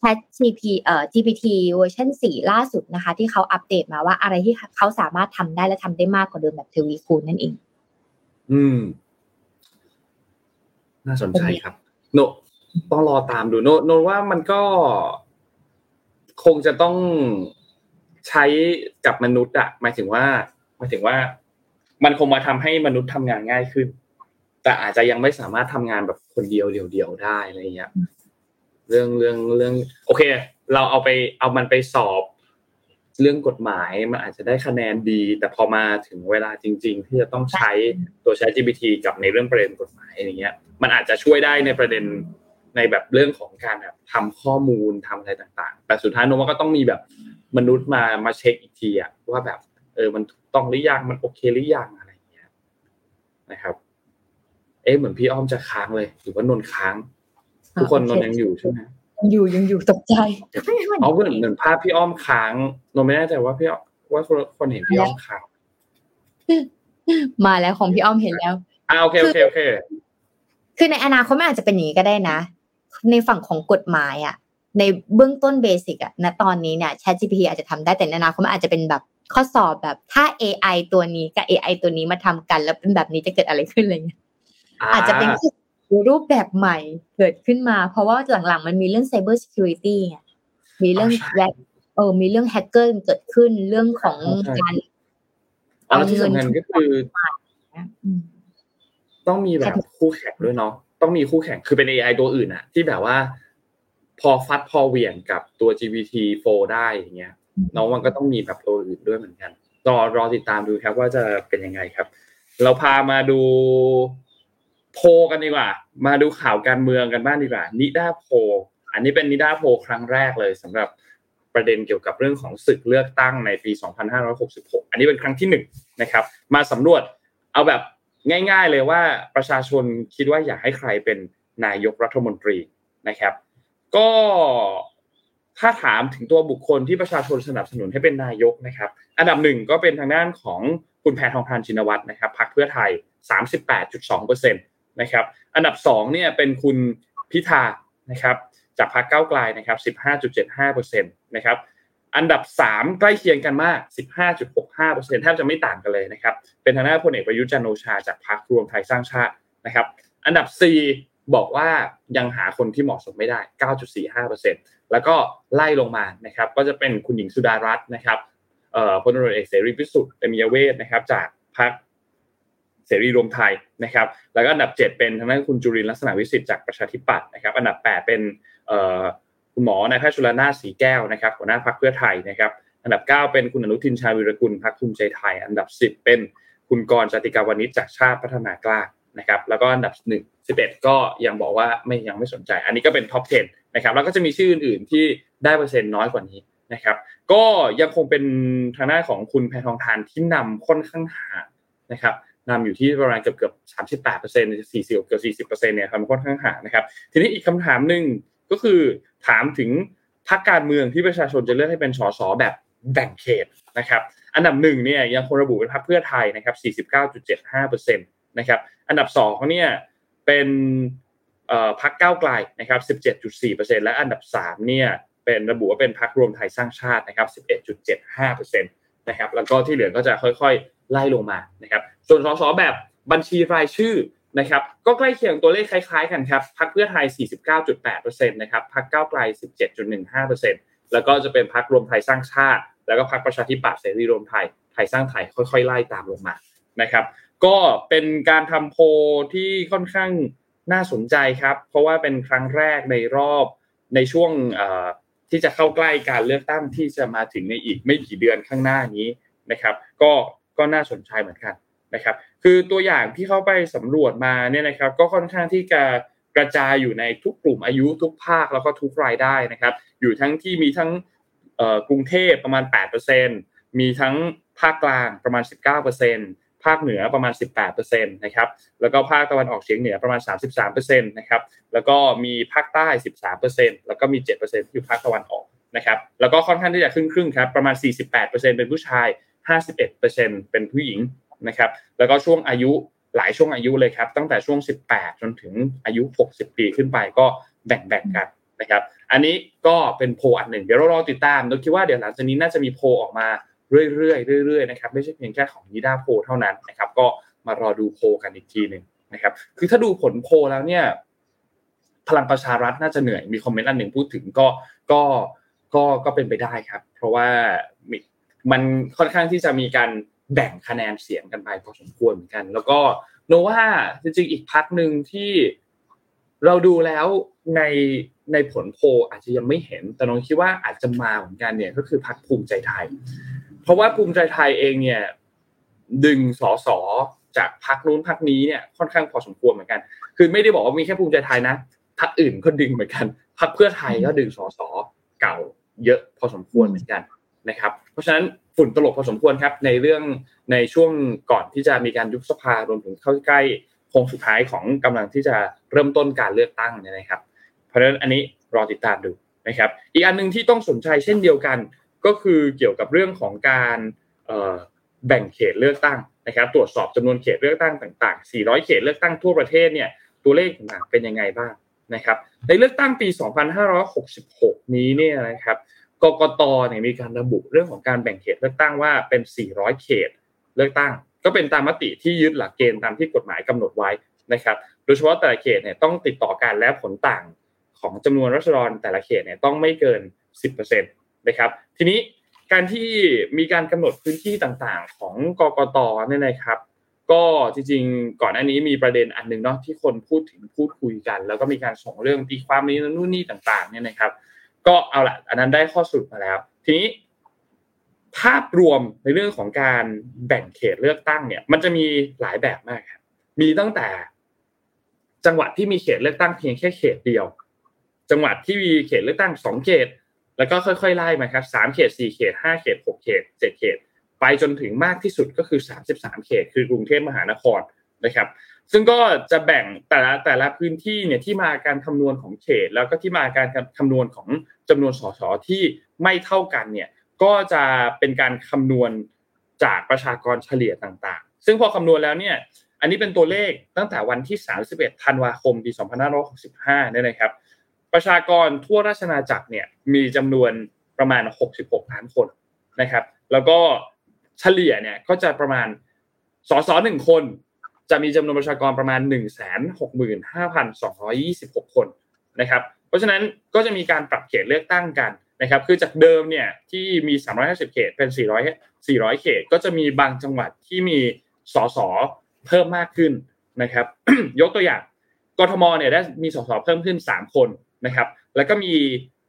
Chat GP เอ่อ GPT เวอร์ชัน4 ล่าสุดนะคะ ที่เขาอัปเดตมาว่าอะไรที่เขาสามารถทำได้และทำได้มากกว่าเดิมแบบทวีคูณนั่นเอง อืม น่าสนใจครับโน ต้องรอตามดูโนโนว่ามันก็ คงจะต้องใช้กับมนุษย์อะหมายถึงว่าหมายถึงว่า มันคงมาทำให้มนุษย์ทำงานง่ายขึ้น แต่อาจจะยังไม่สามารถทำงานแบบคนเดียวเดียวๆได้อะไรเงี้ยเรื่องเรื่องเรื่อง โอเค เราเอาไปเอามันไปสอบเรื่องกฎหมายมันอาจจะได้คะแนนดี แต่พอมาถึงเวลาจริง ๆ ที่จะต้องใช้ตัวใช้ GPT กับในเรื่องประเด็นกฎหมายอะไรเงี้ย มันอาจจะช่วยได้ในประเด็น ในแบบเรื่องของการแบบทำข้อมูลทำอะไรต่าง ๆ แต่สุดท้ายโนว่าก็ต้องมีแบบมนุษย์มามาเช็คอีกทีอะว่าแบบ เออมันถูกต้องหรือยังมันโอเคหรือยังอะไรเงี้ยนะครับ เอ๊ะเหมือนพี่อ้อมจะค้างเลยหรือว่านนค้าง ทุกคนนนยังอยู่ใช่ไหมยังอยู่ยังอยู่ตกใจอ๋อเหมือนเหมือนภาพพี่อ้อมค้างนนไม่แน่ใจว่าพี่อ้อมว่าคนคนเห็นพี่อ้อมค้างมาแล้วของพี่อ้อมเห็นแล้วอ่าโอเคโอเคโอเคคือในอนาคตมันอาจจะเป็นอย่างนี้ก็ได้นะ ในฝั่งของกฎหมายอะในเบื้องต้นเบสิกอะณตอนนี้เนี่ย ChatGPT อาจจะทำได้แต่ในอนาคตมันอาจจะเป็นแบบข้อสอบแบบถ้า AI ตัวนี้กับ AI ตัวนี้มาทำกันแล้วเป็นแบบนี้จะเกิดอะไรขึ้นอะไรเงี้ยอาจจะเป็นรูปแบบใหม่เกิดขึ้นมา เพราะว่าหลังๆ มันมีเรื่อง Cyber Security ไงมีเรื่องแวเออมีเรื่องแฮกเกอร์เกิดขึ้นเรื่องของการอ๋อแล้วที่สำคัญก็คืออืมต้องมีแบบคู่แข่งด้วยเนาะ ต้องมีคู่แข่งคือเป็น AI ตัวอื่นอะที่แบบว่า พอฟัดพอเหวี่ยงกับตัว GPT-4 ได้อย่างเงี้ยน้องมันก็ต้องมีแบบตัวอื่นด้วยเหมือนกันรอรอติดตามดูครับ ว่าจะเป็นยังไงครับ เราพามาดูโพกันดีกว่า มาดูข่าวการเมืองกันบ้างดีกว่า นิด้าโพ อันนี้เป็นนิด้าโพครั้งแรกเลยสำหรับประเด็นเกี่ยวกับเรื่องของศึกเลือกตั้งในปี 2566 อันนี้เป็นครั้งที่หนึ่งนะครับ มาสำรวจเอาแบบ ง่าย ๆ เลยว่าประชาชนคิดว่าอยากให้ใครเป็นนายกรัฐมนตรีนะครับ ก็ถ้าถามถึงตัวบุคคลที่ประชาชนสนับสนุนให้เป็นนายกนะครับ อันดับหนึ่งก็เป็นทางด้านของคุณแพทองทานชินวัตรนะครับพรรคเพื่อไทย 38.2%นะครับ อันดับสองเนี่ยเป็นคุณพิธานะครับจากพรรคก้าวไกลนะครับ 15.75%นะครับ อันดับ 3 ใกล้เคียงกันมาก 15.65%แทบจะไม่ต่างกันเลยนะครับ เป็นทางด้านพลเอกประยุทธ์จันโอชาจากพรรครวมไทยสร้างชาตินะครับ อันดับ 4 บอกว่ายังหาคนที่เหมาะสมไม่ได้ 9.45%แล้วก็ไล่ลงมานะครับ ก็จะเป็นคุณหญิงสุดารัตน์นะครับเอ่อพลตำรวจเอกเสรีพิสุทธิ์เตมียเวทนะครับ จากพรรคเสรีรวมไทยนะครับ แล้วก็อันดับ 7 เป็นทางด้านคุณจุรินทร์ลักษณะวิสิทธิ์จากประชาธิปัตย์นะครับ อันดับ 8 เป็นเอ่อ คุณหมอนายแพทย์ชลน่าน ศรีแก้วนะครับหัวหน้าพรรคเพื่อไทยนะครับ อันดับ 9 เป็นคุณอนุทินชาญวีรกูลพรรคภูมิใจไทย อันดับ 10 เป็นคุณกรณ์ จาติกวณิชจากชาติพัฒนากล้านะครับ แล้วก็อันดับ1 11 ก็ยังบอกว่าไม่ยังไม่สนใจ อันนี้ก็เป็น top 10 นะครับ แล้วก็จะมีชื่ออื่นๆที่ได้เปอร์เซ็นต์น้อยกว่านี้นะครับ ก็ยังคงเป็นทางด้านของคุณแพทองธารที่นำค่อนข้างห่างนะครับนำอยู่ที่ประมาณเกือบเกือบสามสิบแปดเปอร์เซ็นต์สี่สิบเกือบสี่สิบเปอร์เซ็นต์เนี่ยนำค่อนข้างห่างนะครับ ทีนี้อีกคำถามหนึ่งก็คือ ถามถึงพรรคการเมืองที่ประชาชนจะเลือกให้เป็นสสแบบแบ่งเขตนะครับอันดับหนึ่งเนี่ยยังคงระบุเป็นพรรคเพื่อไทยนะครับ49.75%นะครับอันดับสองเนี่ยเป็นพักก้าวไกลนะครับ17.4%และอันดับ3เนี่ยเป็นระบุว่าเป็นพักรวมไทยสร้างชาตินะครับ11.75%นะครับแล้วก็ที่เหลือก็จะค่อยๆ ไล่ลงมานะครับส่วนสสแบบบัญชีรายชื่อ นะครับก็ใกล้เคียงตัวเลขคล้ายๆกันครับพักเพื่อไทย 49.8%นะครับพักก้าวไกล 17.15%แล้วก็จะเป็นพักรวมไทยสร้างชาติ แล้วก็พักประชาธิปัตย์เสรีรวมไทยไทยสร้างไทยค่อยๆไล่ตามลงมานะครับ ก็เป็นการทำโพที่ค่อนข้างน่าสนใจครับ เพราะว่าเป็นครั้งแรกในรอบในช่วงที่จะเข้าใกล้การเลือกตั้งที่จะมาถึงในอีกไม่กี่เดือนข้างหน้านี้นะครับ ก็ก็น่าสนใจเหมือนกัน นะครับคือตัวอย่างที่เข้าไปสำรวจมาเนี่ยนะครับก็ค่อนข้างที่จะกระจายอยู่ในทุกกลุ่มอายุทุกภาคแล้วก็ทุกรายได้นะครับ อยู่ทั้งที่มีทั้งกรุงเทพประมาณ 8%มีทั้งภาคกลางประมาณ 19%ภาคเหนือประมาณ 18%นะครับแล้วก็ภาคตะวันออกเฉียงเหนือประมาณ 33%นะครับแล้วก็มีภาคใต้ 13%แล้วก็มี 7%ที่อยู่ภาคตะวันออกนะครับแล้วก็ค่อนข้างที่จะครึ่งครึ่งครับประมาณ 48%เป็นผู้ชาย 51%เป็นผู้หญิง นะครับแล้วก็ช่วงอายุหลายช่วงอายุเลยครับ ตั้งแต่ช่วง 18 จนถึงอายุ 60 ปีขึ้นไปก็แบ่งๆกันนะครับอันนี้ก็เป็นโพอันหนึ่งเดี๋ยวเรารอติดตามเราคิดว่าเดี๋ยวหลังจากนี้น่าจะมีโพออกมาเรื่อยๆเรื่อยๆนะครับไม่ใช่เพียงแค่ของนิดาโพเท่านั้นนะครับ ก็มารอดูโพกันอีกทีหนึ่งนะครับ คือถ้าดูผลโพแล้วเนี่ย พลังประชารัฐน่าจะเหนื่อยมีคอมเมนต์อันหนึ่งพูดถึงก็ก็ก็ก็เป็นไปได้ครับ เพราะว่ามันค่อนข้างที่จะมีการ แบ่งคะแนนเสียงกันไปพอสมควรเหมือนกัน แล้วก็โนว่าจริงๆอีกพักหนึ่งที่เราดูแล้วในในผลโพอาจจะยังไม่เห็น แต่น้องคิดว่าอาจจะมาเหมือนกันเนี่ยก็คือพักภูมิใจไทย เพราะว่าภูมิใจไทยเองเนี่ยดึงสสจากพักนู้นพักนี้เนี่ยค่อนข้างพอสมควรเหมือนกัน คือไม่ได้บอกว่ามีแค่ภูมิใจไทยนะพักอื่นก็ดึงเหมือนกันพักเพื่อไทยก็ดึงสสเก่าเยอะพอสมควรเหมือนกัน นะครับเพราะฉะนั้นฝุ่นตลบพอสมควรครับในเรื่องในช่วงก่อนที่จะมีการยุบสภารวมถึงเข้าใกล้โค้งสุดท้ายของกำลังที่จะเริ่มต้นการเลือกตั้งเนี่ยนะครับ เพราะฉะนั้นอันนี้รอติดตามดูนะครับ อีกอันหนึ่งที่ต้องสนใจเช่นเดียวกัน ก็คือเกี่ยวกับเรื่องของการแบ่งเขตเลือกตั้งนะครับ ตรวจสอบจำนวนเขตเลือกตั้งต่าง ๆ 400 เขตเลือกตั้งทั่วประเทศเนี่ยตัวเลขต่างๆเป็นยังไงบ้างนะครับ ในเลือกตั้งปี 2566 นี้เนี่ยนะครับ กกตเนี่ยมีการระบุเรื่องของการแบ่งเขตเลือกตั้งว่าเป็น 400 เขตเลือกตั้ง ก็เป็นตามมติที่ยึดหลักเกณฑ์ตามที่กฎหมายกำหนดไว้นะครับ โดยเฉพาะแต่ละเขตเนี่ยต้องติดต่อกันและผลต่างของจำนวนรัษฎรแต่ละเขตเนี่ยต้องไม่เกิน 10%นะครับ ทีนี้การที่มีการกำหนดพื้นที่ต่างๆ ของกกตเนี่ยนะครับ ก็จริงๆ ก่อนหน้านี้มีประเด็นอันหนึ่งเนาะที่คนพูดถึงพูดคุยกัน แล้วก็มีการส่งเรื่องตีความนี้นู่นนี่ต่างๆเนี่ยนะครับ ก็เอาละอันนั้นได้ข้อสรุปมาแล้ว ทีนี้ภาพรวมในเรื่องของการแบ่งเขตเลือกตั้งเนี่ย มันจะมีหลายแบบมากครับมีตั้งแต่ จังหวัดที่มีเขตเลือกตั้งเพียงแค่เขตเดียว จังหวัดที่มีเขตเลือกตั้งสองเขต แล้วก็ค่อยๆไล่มาครับสามเขตสี่เขตห้าเขตหกเขตเจ็ดเขต ไปจนถึงมากที่สุดก็คือสามสิบสามเขต คือกรุงเทพมหานครนะครับ ซึ่งก็จะแบ่งแต่ละแต่ละพื้นที่เนี่ยที่มาการคำนวณของเขต แล้วก็ที่มาการคำนวณของจำนวนสสที่ไม่เท่ากันเนี่ยก็จะเป็นการคำนวณจากประชากรเฉลี่ยต่างๆ ซึ่งพอคำนวณแล้วเนี่ยอันนี้เป็นตัวเลขตั้งแต่วันที่ 31 ธันวาคม ปี 2565เนี่ยนะครับ ประชากรทั่วราชนาจักรเนี่ยมีจำนวนประมาณ 66 ล้านคนนะครับ แล้วก็เฉลี่ยเนี่ยก็จะประมาณสสหนึ่งคน จะมีจำนวนประชากรประมาณ 1 6 5 2 2 6 คนนะครับเพราะฉะนั้นก็จะมีการปรับเขตเลือกตั้งกันนะครับคือจากเดิมเนี่ยที่มี 350 เขตเป็น 400 400 เขต ก็จะมีบางจังหวัดที่มีสสเพิ่มมากขึ้นนะครับ ยกตัวอย่างกทมเนี่ยได้มีสสเพิ่มขึ้น 3 คนนะครับ แล้วก็มี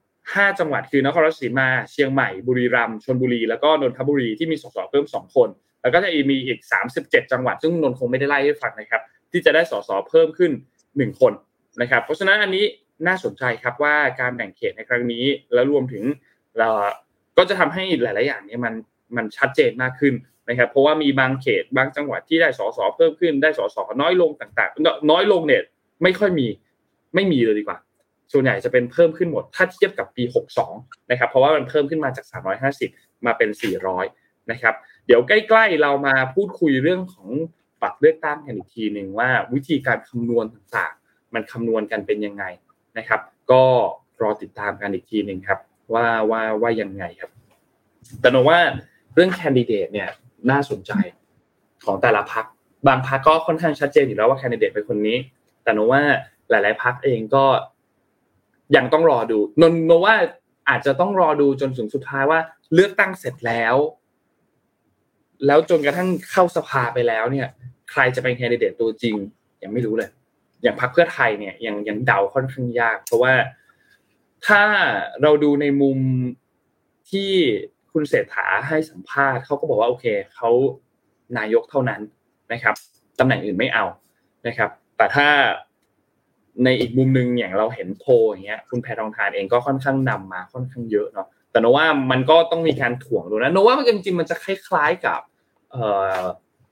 5 จังหวัดคือนครราชสีมา เชียงใหม่บุรีรัมย์ชลบุรีแล้วก็นนทบุรีที่มีสสเพิ่ม 2 คน แล้วก็จะมีอีก 37 จังหวัด ซึ่งนนคงไม่ได้ไล่ให้ฟังนะครับ ที่จะได้สสเพิ่มขึ้น 1 คนนะครับ เพราะฉะนั้นอันนี้น่าสนใจครับว่าการแบ่งเขตในครั้งนี้ แล้วรวมถึงเราก็จะทำให้หลาย ๆ อย่างนี้มันมันชัดเจนมากขึ้นนะครับ เพราะว่ามีบางเขตบางจังหวัดที่ได้สสเพิ่มขึ้นได้สสน้อยลงต่าง ๆ น้อยลงเนี่ยไม่ค่อยมีไม่มีเลยดีกว่าส่วนใหญ่จะเป็นเพิ่มขึ้นหมด ถ้าเทียบกับปี 62 นะครับ เพราะว่ามันเพิ่มขึ้นมาจาก 350 มาเป็น 400 นะครับ เดี๋ยวใกล้ ๆ เรามาพูดคุยเรื่องของบัตรเลือกตั้งกันอีกทีหนึ่งว่า วิธีการคำนวณต่างๆ มันคำนวณกันเป็นยังไงนะครับ ก็รอติดตามกันอีกทีหนึ่งครับ ว่าว่าว่ายังไงครับ แต่นว่าเรื่องแคนดิเดตเนี่ยน่าสนใจของแต่ละพักบางพักก็ค่อนข้างชัดเจนอยู่แล้วว่าแคนดิเดตเป็นคนนี้ แต่นว่าหลาย ๆพักเองก็ยังต้องรอดูนนนว่าอาจจะต้องรอดูจนถึงสุดท้ายว่าเลือกตั้งเสร็จแล้ว แล้วจนกระทั่งเข้าสภาไปแล้วเนี่ย ใครจะเป็นแคนดิเดตตัวจริง ยังไม่รู้เลย อย่างพรรคเพื่อไทยเนี่ยยังยังเดาค่อนข้างยาก เพราะว่าถ้าเราดูในมุมที่คุณเศรษฐาให้สัมภาษณ์เขาก็บอกว่าโอเคเขานายกเท่านั้นนะครับตำแหน่งอื่นไม่เอานะครับ แต่ถ้าในอีกมุมหนึ่งอย่างเราเห็นโพอย่างเงี้ย คุณแพทองทานเองก็ค่อนข้างนำมาค่อนข้างเยอะเนาะแต่โนว่ามันก็ต้องมีการถ่วงดูนะโนว่ามันจริงๆมันจะคล้ายๆกับ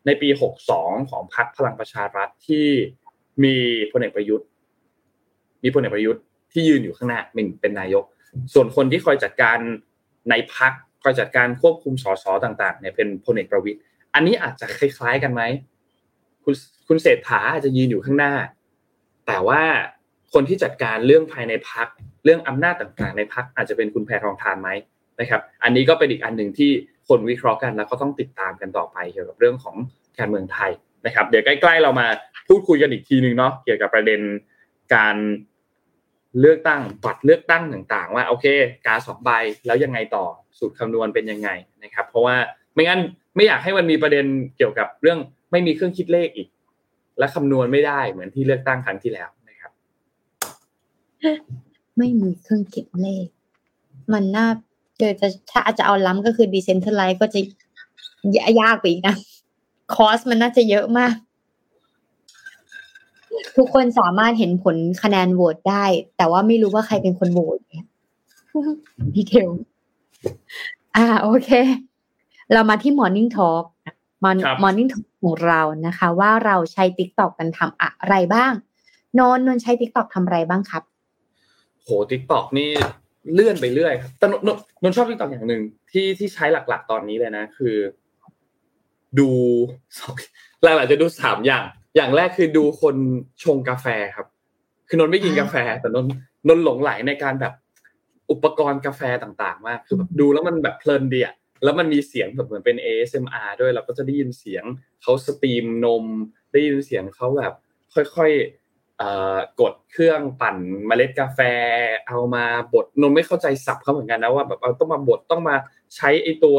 ในปีหกสองของพรรคพลังประชารัฐที่มีพลเอกประยุทธ์ มีพลเอกประยุทธ์ที่ยืนอยู่ข้างหน้าหนึ่งเป็นนายก ส่วนคนที่คอยจัดการในพรรคคอยจัดการควบคุมสสต่าง ๆ เนี่ยเป็นพลเอกประวิตยอันนี้อาจจะคล้าย ๆกันไหมคุณคุณเศรษฐาอาจจะยืนอยู่ข้างหน้า แต่ว่าคนที่จัดการเรื่องภายในพักเรื่องอำนาจต่างๆ ในพักอาจจะเป็นคุณแพรทองทานไหมนะครับ อันนี้ก็เป็นอีกอันหนึ่งที่ คนวิเคราะห์กันแล้วก็ต้องติดตามกันต่อไปเกี่ยวกับเรื่องของการเมืองไทยนะครับ เดี๋ยวใกล้ๆเรามาพูดคุยกันอีกทีหนึ่งเนาะเกี่ยวกับประเด็นการเลือกตั้งบัตรเลือกตั้งต่างๆ ว่าโอเคกาสองใบแล้วยังไงต่อสูตรคำนวณเป็นยังไงนะครับ เพราะว่าไม่งั้นไม่อยากให้มันมีประเด็นเกี่ยวกับเรื่องไม่มีเครื่องคิดเลขอีก และคำนวณไม่ได้เหมือนที่เลือกตั้งครั้งที่แล้วนะครับ ไม่มีเครื่องคิดเลข มันน่า เจอจะถ้าอาจจะเอาล้ำก็คือดีเซนเทอร์ไลท์ก็จะยากไปอีกนะ คอสมันน่าจะเยอะมาก ทุกคนสามารถเห็นผลคะแนนโหวตได้ แต่ว่าไม่รู้ว่าใครเป็นคนโหวตเนี่ยดีเทลอ่า โอเค เรามาที่ Morning Talk มอร์นิ่งทอของเรานะคะ ว่าเราใช้ t ิ k t o k กันทำอะไรบ้าง นนนนใช้ t ิ k t o k ทำอะไรบ้างครับ โห t ิ k t o k นี่ เลื่อนไปเรื่อยครับแต่นนนนชอบ t ิ k t o k อย่างหนึ่งที่ที่ใช้หลัก ๆ ตอนนี้เลยนะ คือ ดูหลักๆจะดูสามอย่าง อย่างแรกคือดูคนชงกาแฟครับ คือนนไม่กินกาแฟ แต่นนนนหลงไหลในการแบบอุปกรณ์กาแฟต่างๆ มากคือแบบดูแล้วมันแบบเพลินดีอะแล้วมันมีเสียงแบบเหมือนเป็น ASMR ด้วยเราก็จะได้ยินเสียงเขาสตรีมนม ได้ยินเสียงเขาแบบ ค่อยๆ กดเครื่องปั่นเมล็ดกาแฟ เอามาบดนมไม่เข้าใจสับเขาเหมือนกันนะว่าแบบเอาต้องมาบดต้องมาใช้ไอตัว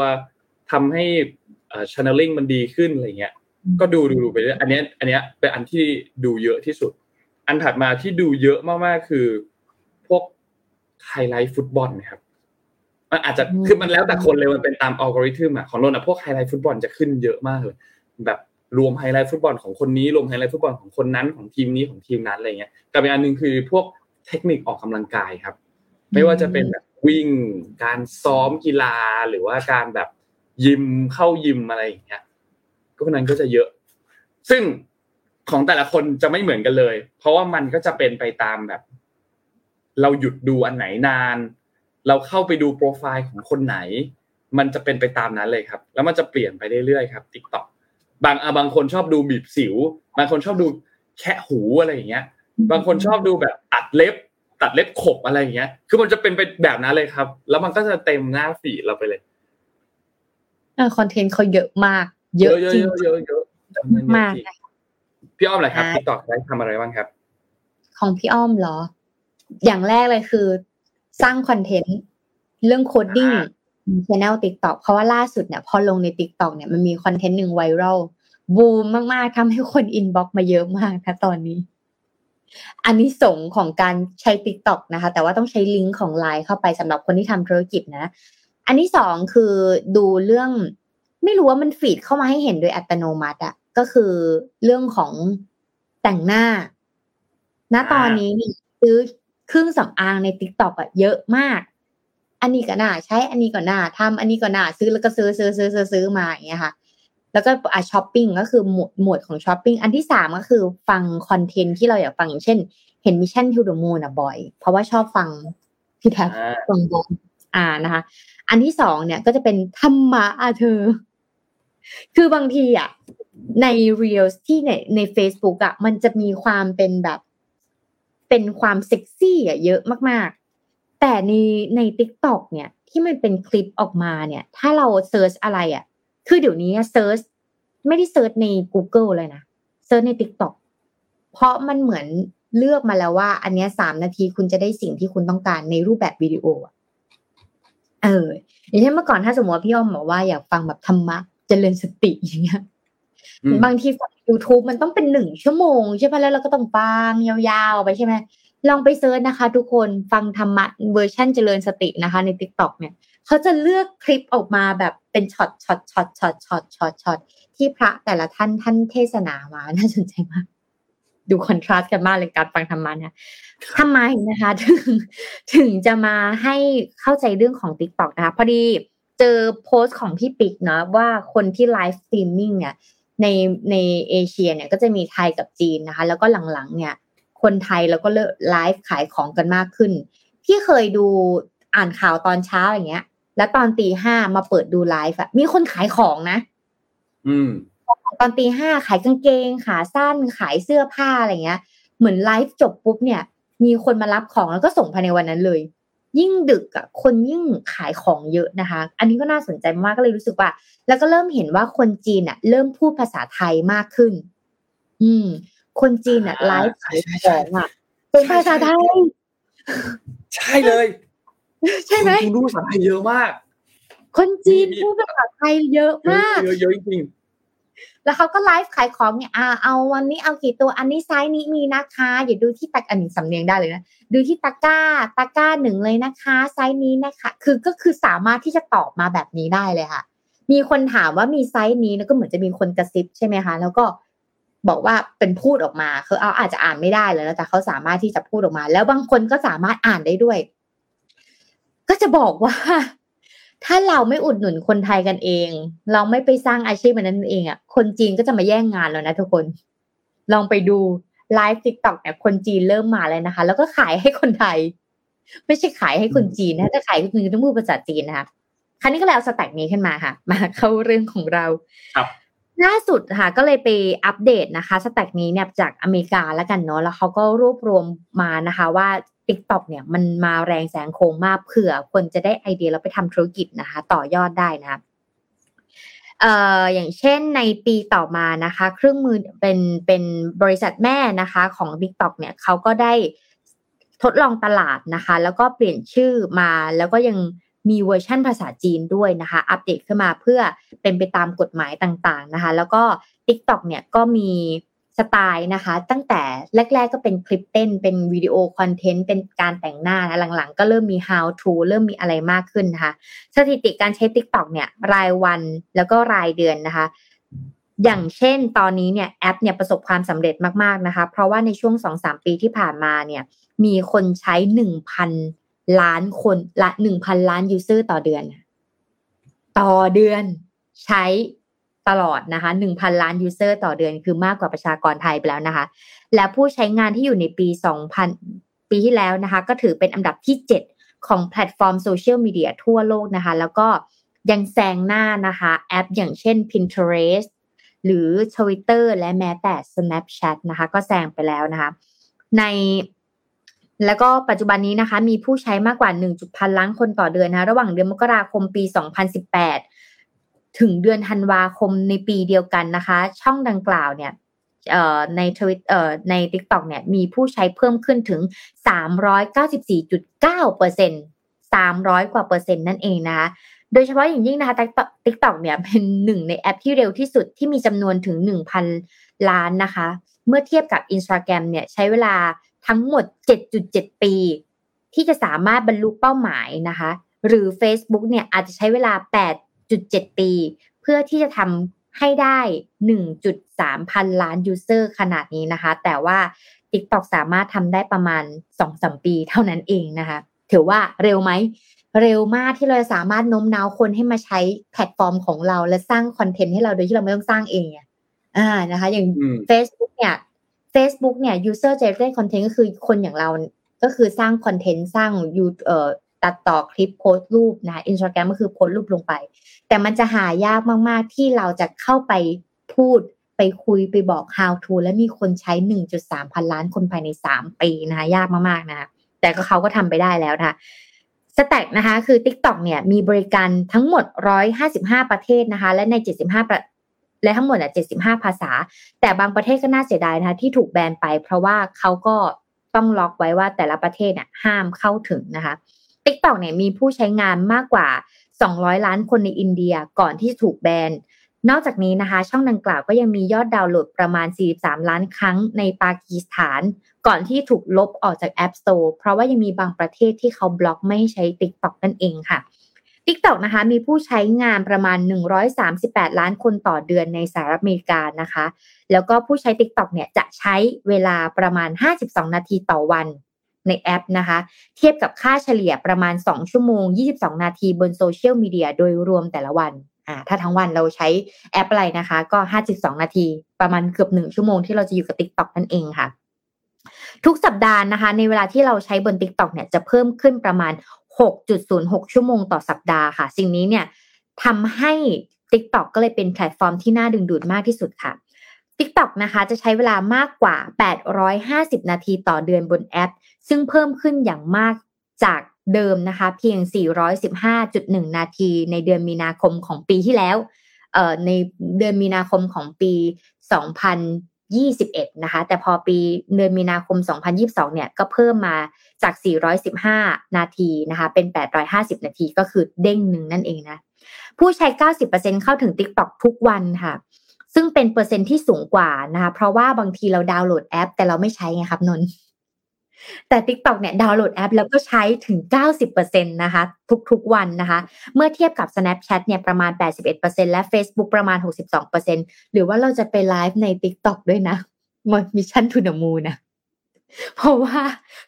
ทำให้ช h a n n e มันดีขึ้นอะไรเงี้ย ก็ดูดูไปเรื่อยอันนี้อันนี้เป็นอันที่ดูเยอะที่สุด อันถัดมาที่ดูเยอะมากๆคือ พวกไฮไลท์ฟุตบอลนะครับมันอาจจะคือมันแล้วแต่คนเลยมันเป็นตามอัลกอริทึมอะของนนอะพวกไฮไลท์ฟุตบอลจะขึ้นเยอะมากเลยแบบ รวมไฮไลท์ฟุตบอลของคนนี้รวมไฮไลท์ฟุตบอลของคนนั้นของทีมนี้ของทีมนั้นอะไรเงี้ยกับอีกอันหนึ่งคือพวกเทคนิคออกกำลังกายครับ ไม่ว่าจะเป็นแบบวิ่งการซ้อมกีฬาหรือว่าการแบบยิมเข้ายิมอะไรอย่างเงี้ยก็นั้นก็จะเยอะ ซึ่งของแต่ละคนจะไม่เหมือนกันเลย เพราะว่ามันก็จะเป็นไปตามแบบ เราหยุดดูอันไหนนาน เราเข้าไปดูโปรไฟล์ของคนไหน มันจะเป็นไปตามนั้นเลยครับ แล้วมันจะเปลี่ยนไปเรื่อยๆครับ TikTok บางบางคนชอบดูบีบสิว บางคนชอบดูแค่หูอะไรอย่างเงี้ย บางคนชอบดูแบบตัดเล็บ ตัดเล็บขบอะไรอย่างเงี้ย คือมันจะเป็นไปแบบนั้นเลยครับ แล้วมันก็จะเต็มหน้า feed เราไปเลย content เขาเยอะมาก เยอะจริงเยอะเยอะมากพี่อ้อมอะไรครับ TikTok ได้ทำอะไรบ้างครับ ของพี่อ้อมเหรอ อย่างแรกเลยคือ สร้าง content เรื่อง coding channel TikTok เพราะว่าล่าสุดเนี่ยพอลงใน TikTok เนี่ยมันมี content หนึ่ง viral บูมมาก ๆทำให้คน inbox มาเยอะมากนะตอนนี้ อันนี้ส่วนของการใช้ TikTok นะคะ แต่ว่าต้องใช้ลิงก์ของไลน์เข้าไปสำหรับคนที่ทำธุรกิจนะ อันที่สองคือดูเรื่อง ไม่รู้ว่ามัน feed เข้ามาให้เห็นโดยอัตโนมัติอะก็คือเรื่องของแต่งหน้า ณตอนนี้ซื้อเครื่องสำอางใน TikTok อะเยอะมาก อันนี้ก็น่าใช้อันนี้ก็น่าทำอันนี้ก็น่าซื้อแล้วก็ซื้อซื้อซื้อซื้อซื้อมาอย่างเงี้ยค่ะ แล้วก็อะช้อปปิ้งก็คือหมวดหมวดของช้อปปิ้งอันที่สามก็คือฟัง content ที่เราอยากฟังอย่างเช่น เห็น Mission To The Moon อะบ่อย เพราะว่าชอบฟังพี่แท็ปฟังบอลอ่านะคะ อันที่สองเนี่ยก็จะเป็นธรรมะอาเธอ คือบางทีอะใน reels ที่ในใน Facebook อะมันจะมีความเป็นแบบ เป็นความเซ็กซี่อะเยอะมากๆ แต่ในใน TikTok เนี่ยที่มันเป็นคลิปออกมาเนี่ย ถ้าเรา search อะไรอะ คือเดี๋ยวนี้ search ไม่ได้ search ใน Google เลยนะ search ใน TikTok เพราะมันเหมือนเลือกมาแล้วว่า อันเนี้ยสามนาทีคุณจะได้สิ่งที่คุณต้องการในรูปแบบวิดีโออะเอออย่างเช่นเมื่อก่อนถ้าสมมติว่าพี่อ้อมบอกว่าอยากฟังแบบธรรมะเจริญสติอย่างเงี้ยอืมบางทีฟัง YouTube มันต้องเป็นหนึ่งชั่วโมงใช่ไหมแล้วเราก็ต้องฟังยาวๆไปใช่ไหม ลองไป search นะคะ ทุกคนฟังธรรมะเวอร์ชันเจริญสตินะคะ ใน TikTok เนี่ยเขาจะเลือกคลิปออกมาแบบเป็นช็อตช็อตช็อตช็อตช็อตช็อตช็อตที่พระแต่ละท่านท่านเทศนามาน่าสนใจมากดู contrast กันมากเลยการฟังธรรมะเนี่ยทำไมนะคะถึงถึงจะมาให้เข้าใจเรื่องของ TikTok นะคะ พอดีเจอโพสต์ของพี่ปิ๊กเนาะว่าคนที่ live streaming เนี่ยในในเอเชียเนี่ยก็จะมีไทยกับจีนนะคะ แล้วก็หลังๆเนี่ย คนไทยแล้วก็เลิกไลฟ์ขายของกันมากขึ้น พี่เคยดูอ่านข่าวตอนเช้าอย่างเงี้ย แล้วตอนตีห้ามาเปิดดูไลฟ์อะมีคนขายของนะ อืมตอนตีห้าขายกางเกงขาสั้นขายเสื้อผ้าอะไรเงี้ย เหมือนไลฟ์จบปุ๊บเนี่ย มีคนมารับของแล้วก็ส่งภายในวันนั้นเลย ยิ่งดึกอะคนยิ่งขายของเยอะนะคะ อันนี้ก็น่าสนใจมากก็เลยรู้สึกว่า แล้วก็เริ่มเห็นว่าคนจีนอะ เริ่มพูดภาษาไทยมากขึ้น อืม คนจีนอะอ่าไลฟ์ขายของอะเป็นภาษาไทยใช่เลย ใช่ไหมคุณรู้ภาษาไทยเยอะมาก คนจีนมีพูดภาษาไทยเยอะมากเยอะเยอะจริงแล้วเขาก็ไลฟ์ขายของเนี่ยอ่าเอาวันนี้เอากี่ตัวอันนี้ไซส์นี้มีนะคะอย่าดูที่ตะอันนี้สำเนียงได้เลยนะดูที่ตะกร้าตะกร้าหนึ่งเลยนะคะไซส์นี้นะคะ คือก็คือสามารถที่จะตอบมาแบบนี้ได้เลยค่ะ มีคนถามว่ามีไซส์นี้แล้วก็เหมือนจะมีคนกระซิบใช่ไหมคะ แล้วก็ บอกว่าเป็นพูดออกมาคือเอาอาจจะอ่านไม่ได้เลยนะแต่เขาสามารถที่จะพูดออกมา แล้วบางคนก็สามารถอ่านได้ด้วย ก็จะบอกว่า ถ้าเราไม่อุดหนุนคนไทยกันเอง เราไม่ไปสร้างอาชีพมันนั้นเองอะคนจีนก็จะมาแย่งงานแล้วนะทุกคน ลองไปดูไลฟ์ TikTok เนี่ยคนจีนเริ่มมาแล้วนะคะ แล้วก็ขายให้คนไทย ไม่ใช่ขายให้คนจีนนะถ้าขายให้คนจีนต้องพูดภาษาจีนนะคะครั้นี้ก็เลยเอา stat นี้ขึ้นมาค่ะ มาเข้าเรื่องของเราครับ ล่าสุดค่ะก็เลยไปอัปเดตนะคะ stat นี้เนี่ยจากอเมริกาแล้วกันเนาะแล้วเขาก็รวบรวมมานะคะว่า t ิ k t o k เนี่ยมันมาแรงแสงโค้งมากเผื่อคนจะได้ไอเดียแล้วไปทำธุรกิจนะคะ ต่อยอดได้นะคะเอ่ออย่างเช่นในปีต่อมานะคะ เครื่องมือเป็นเป็นบริษัทแม่นะคะของ TikTok เนี่ยเขาก็ได้ทดลองตลาดนะคะ แล้วก็เปลี่ยนชื่อมาแล้วก็ยัง มีเวอร์ชั่นภาษาจีนด้วยนะคะ อัปเดตขึ้นมาเพื่อเป็นไปตามกฎหมายต่างๆนะคะ แล้วก็ TikTok เนี่ยก็มีสไตล์นะคะ ตั้งแต่แรก ๆ ก็เป็นคลิปเต้นเป็นวิดีโอคอนเทนต์เป็นการแต่งหน้านะหลังๆ ก็เริ่มมี how to เริ่มมีอะไรมากขึ้นนะคะ สถิติการใช้ TikTok เนี่ยรายวันแล้วก็รายเดือนนะคะอย่างเช่นตอนนี้เนี่ยแอปเนี่ยประสบความสำเร็จมากๆนะคะ เพราะว่าในช่วง 2-3 ปีที่ผ่านมาเนี่ยมีคนใช้ 1,000 ล้านคนละ1,000ล้าน user ต่อเดือน ต่อเดือนใช้ตลอดนะคะ1,000ล้าน user ต่อเดือนคือมากกว่าประชากรไทยไปแล้วนะคะ และผู้ใช้งานที่อยู่ในปี 2000 ปีที่แล้วนะคะ ก็ถือเป็นอันดับที่ 7 ของแพลตฟอร์มโซเชียลมีเดียทั่วโลกนะคะ แล้วก็ยังแซงหน้านะคะแอปอย่างเช่น Pinterest หรือ Twitter และแม้แต่ Snapchat นะคะ ก็แซงไปแล้วนะคะ ใน แล้วก็ปัจจุบันนี้นะคะ มีผู้ใช้มากกว่า1.1ล้านคนต่อเดือนนะคะระหว่างเดือนมกราคมปี 2018 ถึงเดือนธันวาคมในปีเดียวกันนะคะ ช่องดังกล่าวเนี่ยในทวิตใน TikTok เนี่ยมีผู้ใช้เพิ่มขึ้นถึง 394.9เปอร์เซ็นต์300 กว่าเปอร์เซ็นต์นั่นเองนะคะโดยเฉพาะอย่างยิ่งนะคะ TikTok เนี่ยเป็นหนึ่งในแอปที่เร็วที่สุดที่มีจำนวนถึง 1,000 ล้านนะคะ เมื่อเทียบกับ Instagram เนี่ยใช้เวลา ทั้งหมด 7.7 ปี ที่จะสามารถบรรลุเป้าหมายนะคะ หรือ Facebook เนี่ยอาจจะใช้เวลา 8.7 ปี เพื่อที่จะทำให้ได้ 1.3 พันล้าน user ขนาดนี้นะคะ แต่ว่า TikTok สามารถทำได้ประมาณ 2-3 ปีเท่านั้นเองนะคะ ถือว่าเร็วไหมเร็วมากที่เราจะสามารถโน้มน้าวคนให้มาใช้แพลตฟอร์มของเรา และสร้างคอนเทนต์ให้เราโดยที่เราไม่ต้องสร้างเองอะอ่านะคะ อย่างอืม Facebook เนี่ย Facebook เนี่ย user generated content ก็คือคนอย่างเราก็คือสร้างคอนเทนต์สร้างยูเอ่อตัดต่อคลิปโพสต์รูปนะ Instagram ก็คือโพสต์รูปลงไป แต่มันจะหายากมากๆ ที่เราจะเข้าไปพูดไปคุยไปบอก how to และมีคนใช้ 1.3 พันล้านคนภายใน 3 ปีนะคะยากมากๆนะคะแต่ก็เขาก็ทำไปได้แล้วนะคะสแต็กนะคะคือ TikTok เนี่ยมีบริการทั้งหมด 155 ประเทศนะคะ และใน 75ประ และทั้งหมดอะ75 ภาษา แต่บางประเทศก็น่าเสียดายนะคะที่ถูกแบนไป เพราะว่าเขาก็ต้องล็อกไว้ว่าแต่ละประเทศเนี่ยห้ามเข้าถึงนะคะ TikTok เนี่ยมีผู้ใช้งานมากกว่า 200 ล้านคนในอินเดียก่อนที่จะถูกแบนนอกจากนี้นะคะ ช่องดังกล่าวก็ยังมียอดดาวน์โหลดประมาณ 43 ล้านครั้งในปากีสถาน ก่อนที่ถูกลบออกจาก App Store เพราะว่ายังมีบางประเทศที่เขาบล็อกไม่ใช้ TikTok นั่นเองค่ะ TikTok นะคะมีผู้ใช้งานประมาณ 138 ล้านคนต่อเดือนในสหรัฐอเมริกานะคะ แล้วก็ผู้ใช้ TikTok เนี่ยจะใช้เวลาประมาณ 52 นาทีต่อวันในแอปนะคะ เทียบกับค่าเฉลี่ยประมาณ 2 ชั่วโมง 22 นาทีบนโซเชียลมีเดียโดยรวมแต่ละวันอ่าถ้าทั้งวันเราใช้แอปอะไรนะคะ ก็ 52 นาที ประมาณเกือบ 1 ชั่วโมงที่เราจะอยู่กับ TikTok นั่นเองค่ะ ทุกสัปดาห์นะคะ ในเวลาที่เราใช้บน TikTok เนี่ยจะเพิ่มขึ้นประมาณ 6.06 ชั่วโมงต่อสัปดาห์ค่ะ สิ่งนี้เนี่ยทำให้ TikTok ก็เลยเป็นแพลตฟอร์มที่น่าดึงดูดมากที่สุดค่ะ TikTok นะคะจะใช้เวลามากกว่า 850 นาทีต่อเดือนบนแอป ซึ่งเพิ่มขึ้นอย่างมากจากเดิมนะคะ เพียง 415.1 นาทีในเดือนมีนาคมของปีที่แล้ว เอ่อในเดือนมีนาคมของปี 21 นะคะ แต่พอปีเดือนมีนาคม 2022 เนี่ย ก็เพิ่มมาจาก 415 นาทีนะคะ เป็น 850 นาทีก็คือเด้งหนึ่งนั่นเองนะ ผู้ใช้ 90%เข้าถึง TikTok ทุกวันค่ะ ซึ่งเป็นเปอร์เซ็นที่สูงกว่านะคะ เพราะว่าบางทีเราดาวน์โหลดแอป แต่เราไม่ใช้ไงครับนนท์ แต่ TikTok เนี่ยดาวน์โหลดแอปแล้วก็ใช้ถึง 90%นะคะ ทุกๆวันนะคะ เมื่อเทียบกับ Snapchat เนี่ยประมาณ 81%และ Facebook ประมาณ 62%หรือว่าเราจะไปไลฟ์ใน TikTok ด้วยนะมัน Mission To The Moon นะเพราะว่า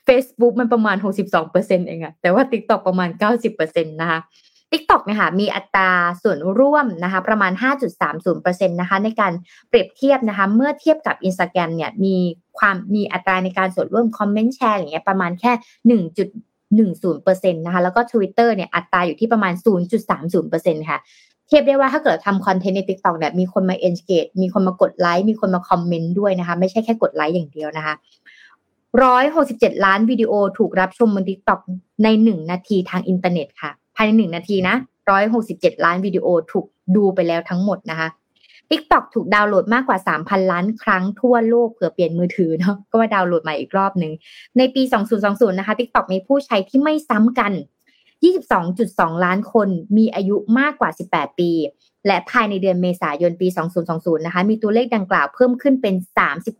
Facebook มันประมาณ 62%เองอะแต่ว่า TikTok ประมาณ 90%นะคะ TikTok เนี่ยค่ะมีอัตราส่วนร่วมนะคะประมาณ 5.30%นะคะในการเปรียบเทียบนะคะเมื่อเทียบกับ Instagram เนี่ยมีความมีอัตราในการส่วนร่วมคอมเมนต์แชร์อย่างเงี้ยประมาณแค่ 1.10%นะคะแล้วก็ Twitter เนี่ยอัตราอยู่ที่ประมาณ 0.30%ค่ะเทียบได้ว่าถ้าเกิดทำคอนเทนต์ใน TikTok เนี่ยมีคนมา engage มีคนมากดไลค์มีคนมาคอมเมนต์ด้วยนะคะไม่ใช่แค่กดไลค์อย่างเดียวนะคะ167ล้านวิดีโอถูกรับชมบน TikTok ใน1นาทีทางอินเทอร์เน็ตค่ะ ภายในหนึ่งนาทีนะร้อยหกสิบเจ็ดล้านวิดีโอถูกดูไปแล้วทั้งหมดนะคะ TikTok ถูกดาวน์โหลดมากกว่า 3,000 ล้านครั้งทั่วโลกเผื่อเปลี่ยนมือถือเนาะก็ว่าดาวน์โหลดใหม่อีกรอบหนึ่งในปี 2020 นะคะ TikTok มีผู้ใช้ที่ไม่ซ้ำกัน 22.2 ล้านคนมีอายุมากกว่า 18 ปี และภายในเดือนเมษายนปี 2020 นะคะ มีตัวเลขดังกล่าวเพิ่มขึ้นเป็น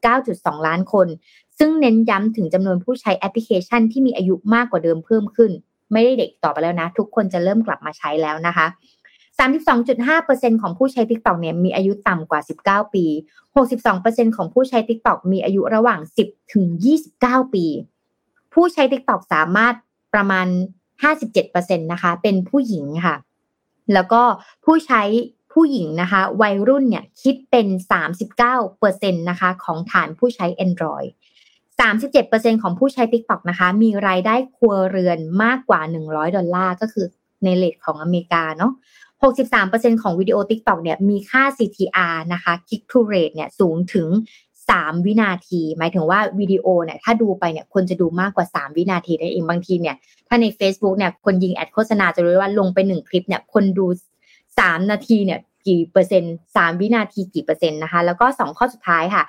39.2 ล้านคน ซึ่งเน้นย้ำถึงจำนวนผู้ใช้แอปพลิเคชันที่มีอายุมากกว่าเดิมเพิ่มขึ้น ไม่ได้เด็กต่อไปแล้วนะ ทุกคนจะเริ่มกลับมาใช้แล้วนะคะ32.5%ของผู้ใช้ TikTok เนี่ยมีอายุต่ำกว่า 19 ปี 62%ของผู้ใช้ TikTok มีอายุระหว่าง 10 ถึง 29 ปี ผู้ใช้ TikTok สามารถประมาณ 57%นะคะ เป็นผู้หญิงค่ะ แล้วก็ผู้ใช้ผู้หญิงนะคะ วัยรุ่นเนี่ยคิดเป็น 39%นะคะ ของฐานผู้ใช้ Android 37%ของผู้ใช้ TikTok นะคะ มีรายได้ครัวเรือนมากกว่า 100 ดอลลาร์ ก็คือในเลทของอเมริกาเนาะ 63%ของวิดีโอ TikTok เนี่ยมีค่า CTR นะคะ Click to Rate เนี่ยสูงถึง 3 วินาที หมายถึงว่าวิดีโอเนี่ยถ้าดูไปเนี่ยคนจะดูมากกว่า 3 วินาทีได้เองบางทีเนี่ยถ้าใน Facebook เนี่ยคนยิง ad โฆษณาจะรู้ว่าลงไป 1 คลิปเนี่ยคนดู 3 นาทีเนี่ย กี่เปอร์เซ็นต์สามวินาทีกี่เปอร์เซ็นต์นะคะ แล้วก็2ข้อสุดท้ายค่ะ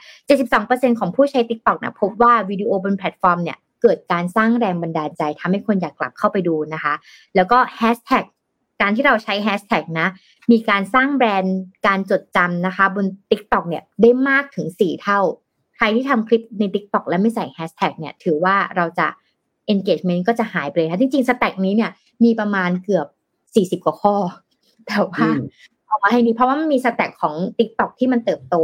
72%ของผู้ใช้ TikTok นะพบว่าวิดีโอบนแพลตฟอร์มเนี่ยเกิดการสร้างแรงบันดาลใจทำให้คนอยากกลับเข้าไปดูนะคะ แล้วก็แฮชแท็กการที่เราใช้แฮชแท็กนะ มีการสร้างแบรนด์การจดจำนะคะ บน TikTok เนี่ยได้มากถึง 4 เท่า ใครที่ทำคลิปใน TikTok และไม่ใส่แฮชแท็กเนี่ยถือว่าเราจะ engagement ก็จะหายไปเลยค่ะจริงๆ stat นี้เนี่ยมีประมาณเกือบ 40 กว่าข้อ แต่ว่า เอามาให้นี้เพราะว่ามันมี stat ของ TikTok ที่มันเติบโต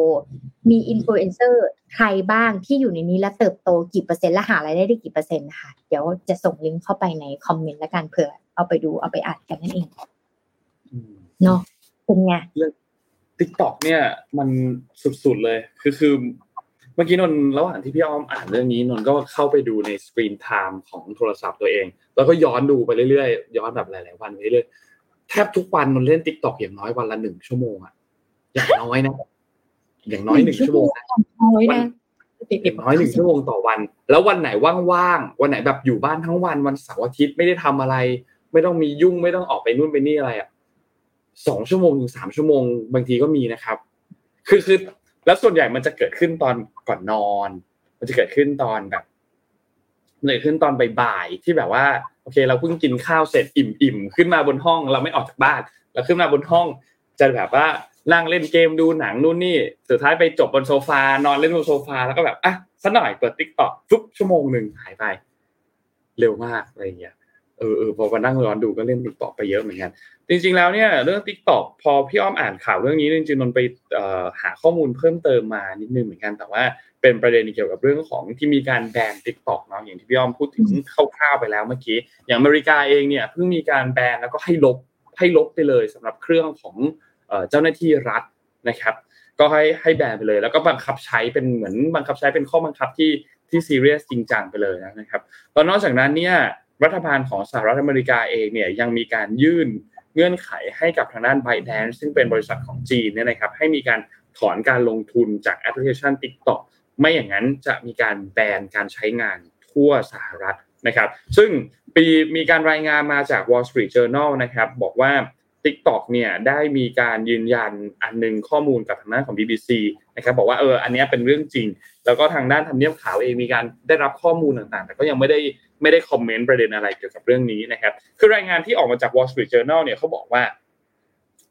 มีอินฟลูเอนเซอร์ใครบ้างที่อยู่ในนี้และเติบโตกี่เปอร์เซ็นต์และหารายได้ได้กี่เปอร์เซ็นต์นะคะเดี๋ยวจะส่งลิงก์เข้าไปในคอมเมนต์และกันเผื่อเอาไปดูเอาไปอ่านกันนั่นเองเนาะเป็นไง TikTok เนี่ย มันสุดๆเลย คือคือ เมื่อกี้นนระหว่างที่พี่อ้อมอ่านเรื่องนี้นนก็เข้าไปดูใน screen time ของโทรศัพท์ตัวเอง แล้วก็ย้อนดูไปเรื่อยๆย้อนแบบหลาย ๆ วันไปเรื่อย แทบทุกวันนนเล่น TikTok อย่างน้อยวันละหนึ่งชั่วโมงอะอย่างน้อยนะ อย่างน้อยหนึ่งชั่วโมงน้อยนะอย่างน้อยหนึ่งชั่วโมงต่อวัน แล้ววันไหนว่างๆวันไหนแบบอยู่บ้านทั้งวันวันเสาร์อาทิตย์ไม่ได้ทำอะไร ไม่ต้องมียุ่งไม่ต้องออกไปนู่นไปนี่อะไรอะสองชั่วโมงถึงสามชั่วโมงบางทีก็มีนะครับ คือคือแล้วส่วนใหญ่มันจะเกิดขึ้นตอนก่อนนอน มันจะเกิดขึ้นตอนแบบมันเกิดขึ้นตอนบ่ายๆที่แบบว่าโอเค เราเพิ่งกินข้าวเสร็จอิ่มๆขึ้นมาบนห้องเราไม่ออกจากบ้านเราขึ้นมาบนห้องจะแบบว่านั่งเล่นเกมดูหนังนู่นนี่สุดท้ายไปจบบนโซฟานอนเล่นบนโซฟาแล้วก็แบบอะสักหน่อยเปิด TikTok ปุ๊บชั่วโมงหนึ่งหายไป เร็วมากอะไรอย่างเงี้ยเออเออพอมานั่งย้อนดูก็เล่น TikTok ไปเยอะเหมือนกันจริง ๆแล้วเนี่ยเรื่อง TikTok พอพี่อ้อมอ่านข่าวเรื่องนี้จริงๆนนไปหาข้อมูลเพิ่มเติมมานิดนึงเหมือนกันแต่ว่า เป็นประเด็นเกี่ยวกับเรื่องของที่มีการแบน TikTok เนาะอย่างที่พี่อ้อมพูดถึงคร่าวๆไปแล้วเมื่อกี้อย่างอเมริกาเองเนี่ยเพิ่งมีการแบนแล้วก็ให้ลบให้ลบไปเลยสำหรับเครื่องของเจ้าหน้าที่รัฐนะครับ ก็ให้ให้แบนไปเลย แล้วก็บังคับใช้เป็นเหมือนบังคับใช้เป็นข้อบังคับที่ที่ซีเรียสจริงจังไปเลยนะครับตอนนอกจากนั้นเนี่ยรัฐบาลของสหรัฐอเมริกาเองเนี่ยยังมีการยื่นเงื่อนไขให้กับทางด้าน b y d a n c e ซึ่งเป็นบริษัทของจีนเนี่ยนะครับให้มีการถอนการลงทุนจากแอปพลิเคชัน TikTok ไม่อย่างนั้นจะมีการแบนการใช้งานทั่วสหรัฐนะครับ ซึ่งปีมีการรายงานมาจาก Wall Street Journal นะครับ บอกว่า TikTok เนี่ยได้มีการยืนยันอันนึงข้อมูลกับทางด้านของ BBC นะครับบอกว่าเอออันนี้เป็นเรื่องจริง แล้วก็ทางด้านทำเนียบขาวเองมีการได้รับข้อมูลต่างๆ แต่ก็ยังไม่ได้ไม่ได้คอมเมนต์ประเด็นอะไรเกี่ยวกับเรื่องนี้นะครับ คือรายงานที่ออกมาจาก Wall Street Journal เนี่ยเขาบอกว่า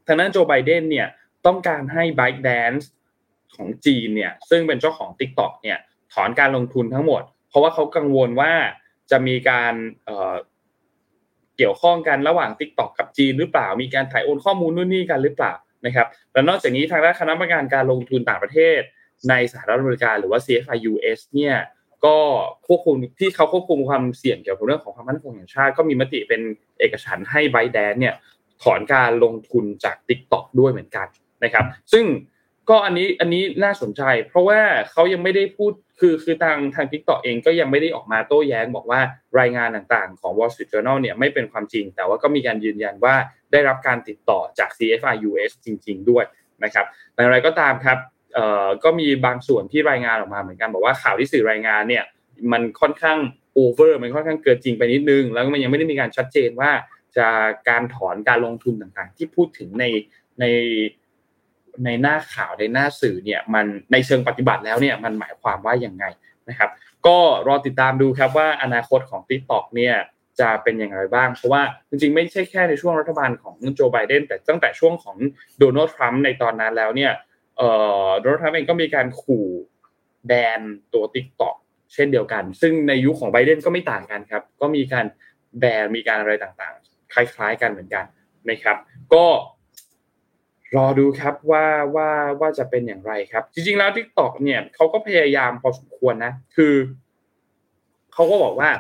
ทางด้านโจไบเดนเนี่ยต้องการให้ ByteDance ของจีนเนี่ยซึ่งเป็นเจ้าของ TikTok เนี่ยถอนการลงทุนทั้งหมด เพราะว่าเขากังวลว่าจะมีการเกี่ยวข้องกันระหว่าง TikTok กับจีนหรือเปล่า มีการถ่ายโอนข้อมูลนู่นนี่กันหรือเปล่านะครับแล้วนอกจากนี้ทางด้านคณะกรรมการการลงทุนต่างประเทศ ในสหรัฐอเมริกาหรือว่า CFI US เนี่ยก็ควบคุมที่เขาควบคุมความเสี่ยงเกี่ยวกับเรื่องของความมั่นคงแห่งชาติก็มีมติเป็นเอกฉันให้ไบแดนเนี่ยถอนการลงทุนจาก TikTok ด้วยเหมือนกันนะครับ ซึ่ง ก็อันนี้อันนี้น่าสนใจ เพราะว่าเขายังไม่ได้พูดคือคือทางทาง TikTok เองก็ยังไม่ได้ออกมาโต้แย้งบอกว่ารายงานต่างๆของ Wall Street Journal เนี่ยไม่เป็นความจริง แต่ว่าก็มีการยืนยันว่าได้รับการติดต่อจาก CFI US จริง ๆ ด้วยนะครับแต่อะไรก็ตามครับเอ่อก็มีบางส่วนที่รายงานออกมาเหมือนกันบอกว่าข่าวที่สื่อรายงานเนี่ยมันค่อนข้างโอเวอร์มันค่อนข้างเกินจริงไปนิดนึง แล้วมันยังไม่ได้มีการชัดเจนว่าจะการถอนการลงทุนต่างๆ ที่พูดถึงในใน ในหน้าข่าวในหน้าสื่อเนี่ยมันในเชิงปฏิบัติแล้วเนี่ยมันหมายความว่าอย่างไงนะครับ ก็รอติดตามดูครับว่าอนาคตของ TikTok เนี่ยจะเป็นอย่างไรบ้าง เพราะว่าจริงๆ ไม่ใช่แค่ในช่วงรัฐบาลของโจไบเดนแต่ตั้งแต่ช่วงของโดนัลด์ทรัมป์ในตอนนั้นแล้วเนี่ยโดนัลด์ทรัมป์เองก็มีการขู่แบนตัว TikTok เช่นเดียวกัน ซึ่งในยุคของไบเดนก็ไม่ต่างกันครับ ก็มีการแบนมีการอะไรต่างๆ คล้ายๆกันเหมือนกันนะครับ ก็ รอดูครับว่าว่าว่าจะเป็นอย่างไรครับ จริงๆแล้ว TikTok เนี่ยเขาก็พยายามพอสมควรนะ คือเขาก็บอกว่า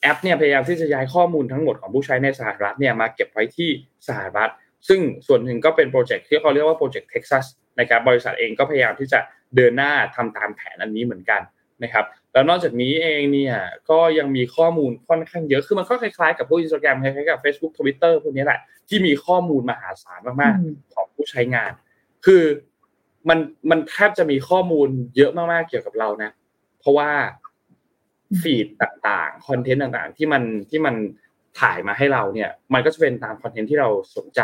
แอปเนี่ยพยายามที่จะย้ายข้อมูลทั้งหมดของผู้ใช้ในสหรัฐเนี่ยมาเก็บไว้ที่สหรัฐ ซึ่งส่วนหนึ่งก็เป็น project ที่เขาเรียกว่า Project Texas นะครับบริษัทเองก็พยายามที่จะเดินหน้าทำตามแผนอันนี้เหมือนกันนะครับ แล้วนอกจากนี้เองเนี่ยก็ยังมีข้อมูลค่อนข้างเยอะ คือมันก็คล้ายๆกับพวกอินสตาแกรมคล้ายๆกับ Facebook Twitter พวกนี้แหละ ที่มีข้อมูลมหาศาลมากๆ ของผู้ใช้งาน คือมันมันแทบจะมีข้อมูลเยอะมากๆเกี่ยวกับเรานะ เพราะว่า feed ต่างๆ content ต่างๆ ที่มันที่มันถ่ายมาให้เราเนี่ย มันก็จะเป็นตาม content ที่เราสนใจ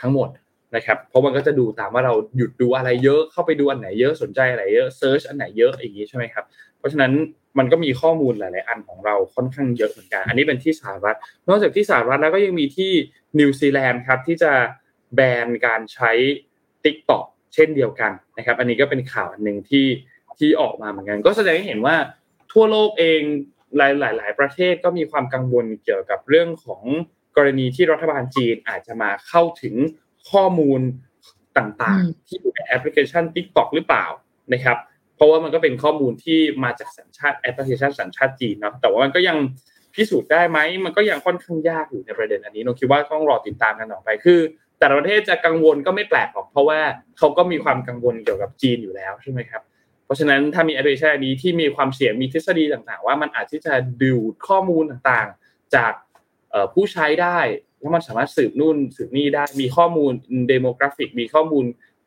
ทั้งหมด นะครับเพราะมันก็จะดูตามว่าเราหยุดดูอะไรเยอะเข้าไปดูอันไหนเยอะสนใจอะไรเยอะ search อันไหนเยอะอย่างนี้ใช่ไหมครับเพราะฉะนั้นมันก็มีข้อมูลหลาย ๆ อันของเราค่อนข้างเยอะเหมือนกัน อันนี้เป็นที่สหรัฐ นอกจากที่สหรัฐแล้วก็ยังมีที่นิวซีแลนด์ครับที่จะแบนการใช้ TikTok เช่นเดียวกันนะครับอันนี้ก็เป็นข่าวอันหนึ่งที่ที่ออกมาเหมือนกัน ก็แสดงให้เห็นว่าทั่วโลกเองหลายๆหลายประเทศก็มีความกังวลเกี่ยวกับเรื่องของกรณีที่รัฐบาลจีนอาจจะมาเข้าถึง ข้อมูลต่างๆ ที่อยู่ในแอปพลิเคชัน TikTok หรือเปล่านะครับ เพราะว่ามันก็เป็นข้อมูลที่มาจากสัญชาติแอปพลิเคชันสัญชาติจีนเนาะแต่ว่ามันก็ยังพิสูจน์ได้ไหมมันก็ยังค่อนข้างยากอยู่ในประเด็นอันนี้เราคิดว่าต้องรอติดตามกันต่อไปคือ แต่ละประเทศจะกังวลก็ไม่แปลกหรอกเพราะว่าเขาก็มีความกังวลเกี่ยวกับจีนอยู่แล้วใช่ไหมครับเพราะฉะนั้นถ้ามีแอปพลิเคชันนี้ที่มีความเสี่ยงมีทฤษฎีต่างๆ ว่ามันอาจที่จะดูดข้อมูลต่างๆ จากผู้ใช้ได้ แล้วมันสามารถสืบนู่นสืบนี่ได้มีข้อมูล demographic มีข้อมูล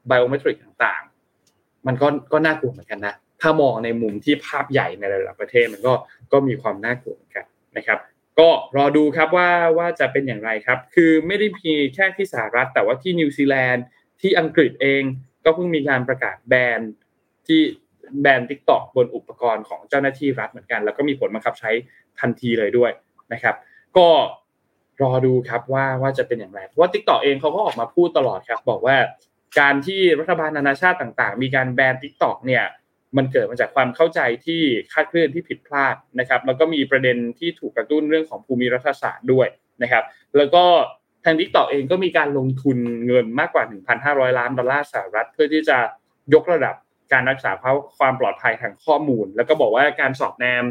biometric ต่างๆ มันก็ก็น่ากลัวเหมือนกันนะถ้ามองในมุมที่ภาพใหญ่ในระดับประเทศมันก็ก็มีความน่ากลัวเหมือนกันนะครับ ก็รอดูครับว่าว่าจะเป็นอย่างไรครับ คือไม่ได้มีแค่ที่สหรัฐ แต่ว่าที่นิวซีแลนด์ที่อังกฤษเองก็เพิ่งมีการประกาศแบนที่แบน TikTok บนอุปกรณ์ของเจ้าหน้าที่รัฐเหมือนกัน แล้วก็มีผลบังคับใช้ทันทีเลยด้วยนะครับ ก็ รอดูครับว่าว่าจะเป็นอย่างไรเพราะว่า TikTok เองเขาก็ออกมาพูดตลอดครับ บอกว่าการที่รัฐบาลนานาชาติต่าง ๆ มีการแบน TikTok เนี่ยมันเกิดมาจากความเข้าใจที่คาดเคลื่อนที่ผิดพลาดนะครับแล้วก็มีประเด็นที่ถูกกระตุ้นเรื่องของภูมิรัฐศาสตร์ด้วยนะครับ แล้วก็ทาง TikTok เองก็มีการลงทุนเงินมากกว่า 1,500 ล้านดอลลาร์สหรัฐ เพื่อที่จะยกระดับการรักษาความปลอดภัยทางข้อมูล แล้วก็บอกว่าการสอบแนม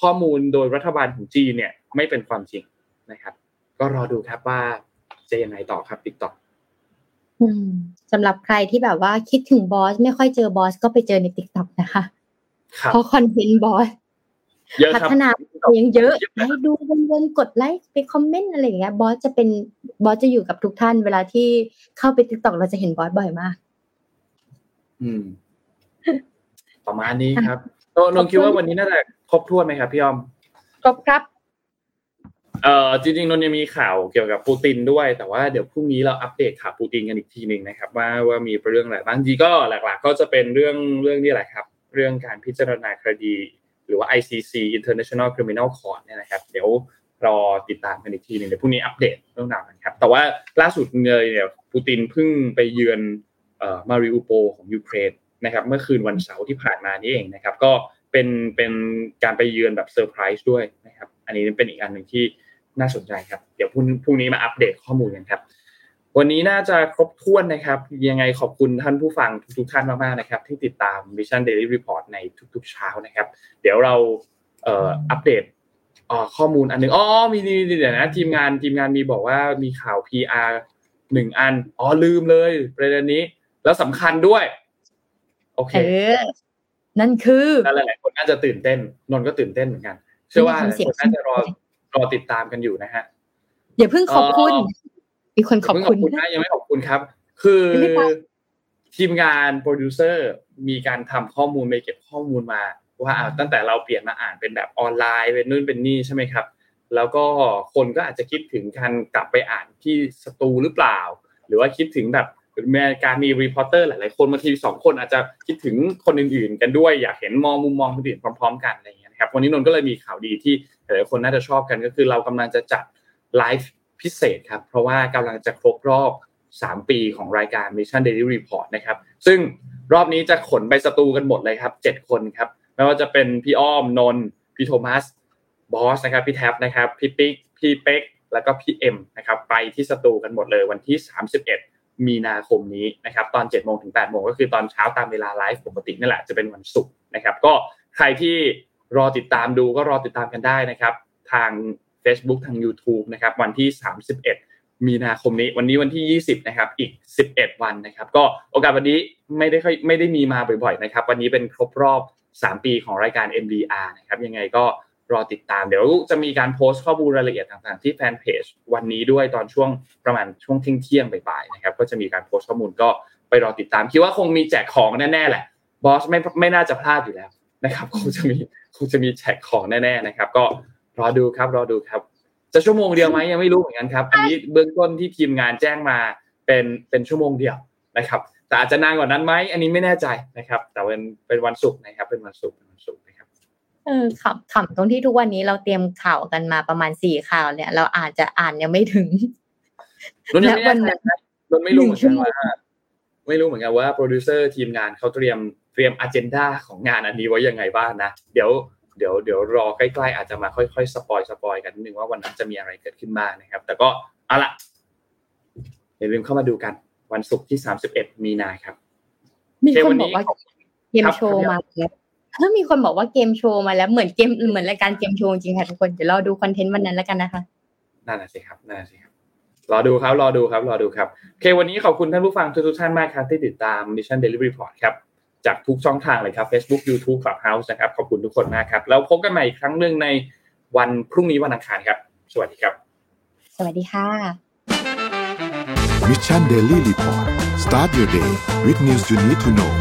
ข้อมูลโดยรัฐบาลของจีนเนี่ยไม่เป็นความจริง นะครับ ก็รอดูครับว่าจะยังไงต่อครับ TikTokสำหรับใครที่แบบว่าคิดถึงบอสไม่ค่อยเจอบอสก็ไปเจอใน TikTok นะคะ เพราะ content บอสพัฒนายังเยอะให้ดูวนๆกดไลค์ไป comment อะไรอย่างเงี้ยบอสจะเป็นบอสจะอยู่กับทุกท่าน เวลาที่เข้าไป TikTok เราจะเห็นบอสบ่อยมาก อืม ประมาณนี้ครับนนคิดว่าวันนี้น่าจะครบถ้วนไหมครับพี่อ้อมครบครับ เอ่อจริงๆนนยังมีข่าวเกี่ยวกับปูตินด้วย แต่ว่าเดี๋ยวพรุ่งนี้เราอัปเดตข่าวปูตินกันอีกทีหนึ่งนะครับ ว่าว่ามีเรื่องอะไรบ้างจีก็หลักๆ ก็จะเป็นเรื่องเรื่องนี้แหละครับ เรื่องการพิจารณาคดี หรือว่า ICC International Criminal Court เนี่ยนะครับ เดี๋ยวรอติดตามกันอีกทีหนึ่งเดี๋ยวพรุ่งนี้อัปเดตเรื่องราวกันครับ แต่ว่าล่าสุดเลยเนี่ยปูตินเพิ่งไปเยือนเอ่อมาริอูโปของยูเครนนะครับเมื่อคืนวันเสาร์ที่ผ่านมานี้เองนะครับ ก็เป็นเป็นการไปเยือนแบบเซอร์ไพรส์ด้วยนะครับ อันนี้เป็นอีกอันหนึ่งที่ น่าสนใจครับ เดี๋ยวพรุ่งนี้มาอัปเดตข้อมูลกันครับ วันนี้น่าจะครบถ้วนนะครับ ยังไงขอบคุณท่านผู้ฟังทุกท่านมากๆนะครับ ที่ติดตาม Vision Daily Report ในทุกๆเช้านะครับ เดี๋ยวเราเอ่ออัปเดตข้อมูลอันหนึ่งอ๋อมีนี่เดี๋ยวนะทีมงานทีมงานมีบอกว่ามีข่าว PR หนึ่งอันอ๋อลืมเลยประเด็นนี้ แล้วสำคัญด้วย โอเคนั่นคือนั่นหลายๆคนน่าจะตื่นเต้นนนก็ตื่นเต้นเหมือนกัน เชื่อว่าหลายคนน่าจะรอ รอติดตามกันอยู่นะฮะอย่าเพิ่งขอบคุณมีคนขอบคุณนะยังไม่ขอบคุณครับ คือทีมงานโปรดิวเซอร์มีการทำข้อมูลไปเก็บข้อมูลมา ว่าตั้งแต่เราเปลี่ยนมาอ่านเป็นแบบออนไลน์เป็นนู่นเป็นนี่ใช่ไหมครับ แล้วก็คนก็อาจจะคิดถึงการกลับไปอ่านที่สตูหรือเปล่า หรือว่าคิดถึงแบบแม้การมี reporter หลายๆคนบางทีสองคนอาจจะคิดถึงคนอื่นๆ กันด้วยอยากเห็นมองมุมมองคนอื่นพร้อม ๆ กันอะไรอย่างเงี้ยครับวันนี้นนก็เลยมีข่าวดีที่ หลายคนน่าจะชอบกันก็คือเรากำลังจะจัดไลฟ์พิเศษครับ เพราะว่ากำลังจะครบรอบ 3 ปีของรายการ Mission Daily Report นะครับ ซึ่งรอบนี้จะขนไปสตูกันหมดเลยครับ 7 คนครับ ไม่ว่าจะเป็นพี่อ้อม นนพี่โทมัส บอสนะครับ พี่แท็บนะครับ พี่ปิ๊ก พี่เป๊ก แล้วก็พี่เอ็มนะครับ ไปที่สตูกันหมดเลยวันที่ 31 มีนาคมนี้นะครับ ตอน7โมงถึง8โมงก็คือตอนเช้าตามเวลาไลฟ์ปกตินี่แหละ จะเป็นวันศุกร์นะครับ ก็ใครที่ รอติดตามดูก็รอติดตามกันได้นะครับ ทาง Facebook ทาง YouTube นะครับวันที่ 31 มีนาคมนี้ วันนี้วันที่ 20 นะครับ อีก 11 วันนะครับ ก็โอกาสวันนี้ไม่ได้ค่อยไม่ได้มีมาบ่อยๆนะครับ วันนี้เป็นครบรอบ 3 ปีของรายการ MDR นะครับ ยังไงก็รอติดตาม เดี๋ยวจะมีการโพสต์ข้อมูลรายละเอียดต่างๆที่แฟนเพจวันนี้ด้วยตอนช่วงประมาณช่วงเที่ยงๆบ่ายๆนะครับ ก็จะมีการโพสต์ข้อมูลก็ไปรอติดตาม คิดว่าคงมีแจกของแน่ๆแหละบอสไม่ไม่น่าจะพลาดอยู่แล้ว นะครับคงจะมีคงจะมีแจกของแน่ๆนะครับ ก็รอดูครับรอดูครับ จะชั่วโมงเดียวไหมยังไม่รู้เหมือนกันครับ อันนี้เบื้องต้นที่ทีมงานแจ้งมาเป็นเป็นชั่วโมงเดียวนะครับ แต่อาจจะนานกว่านั้นไหมอันนี้ไม่แน่ใจนะครับ แต่เป็นเป็นวันศุกร์นะครับ เป็นวันศุกร์เป็นวันศุกร์นะครับเออขำขำตรงที่ทุกวันนี้เราเตรียมข่าวกันมาประมาณสี่ข่าวเนี่ย เราอาจจะอ่านยังไม่ถึงนนยังไม่แน่ใจนนไม่รู้เหมือนกันว่า ไม่รู้เหมือนกันว่าโปรดิวเซอร์ทีมงานเขาเตรียม เตรียม agenda ของงานอันนี้ไว้ยังไงบ้างนะ เดี๋ยวเดี๋ยวเดี๋ยวรอใกล้ๆ อาจจะมาค่อยๆ spoil spoil กันนิดนึงว่าวันนั้นจะมีอะไรเกิดขึ้นบ้างนะครับ แต่ก็เอาละอย่าลืมเข้ามาดูกันวันศุกร์ที่สามสิบเอ็ดมีนาครับมีคนบอกว่าเกมโชว์มาแล้วถ้ามีคนบอกว่าเกมโชว์มาแล้วเหมือนเกมเหมือนรายการเกมโชว์จริงค่ะทุกคนเดี๋ยวรอดู content วันนั้นแล้วกันนะคะนั่นแหละสิครับนั่นแหละสิครับรอดูครับรอดูครับรอดูครับโอเควันนี้ขอบคุณท่านผู้ฟังทุกท่านมากครับที่ติดตาม Mission Daily Report ครับ จากทุกช่องทางเลยครับ Facebook YouTube Clubhouse นะครับ ขอบคุณทุกคนมากครับ แล้วพบกันใหม่อีกครั้งหนึ่งในวันพรุ่งนี้วันอังคารครับ สวัสดีครับ สวัสดีค่ะ Mission Daily Report start your day with news you need to know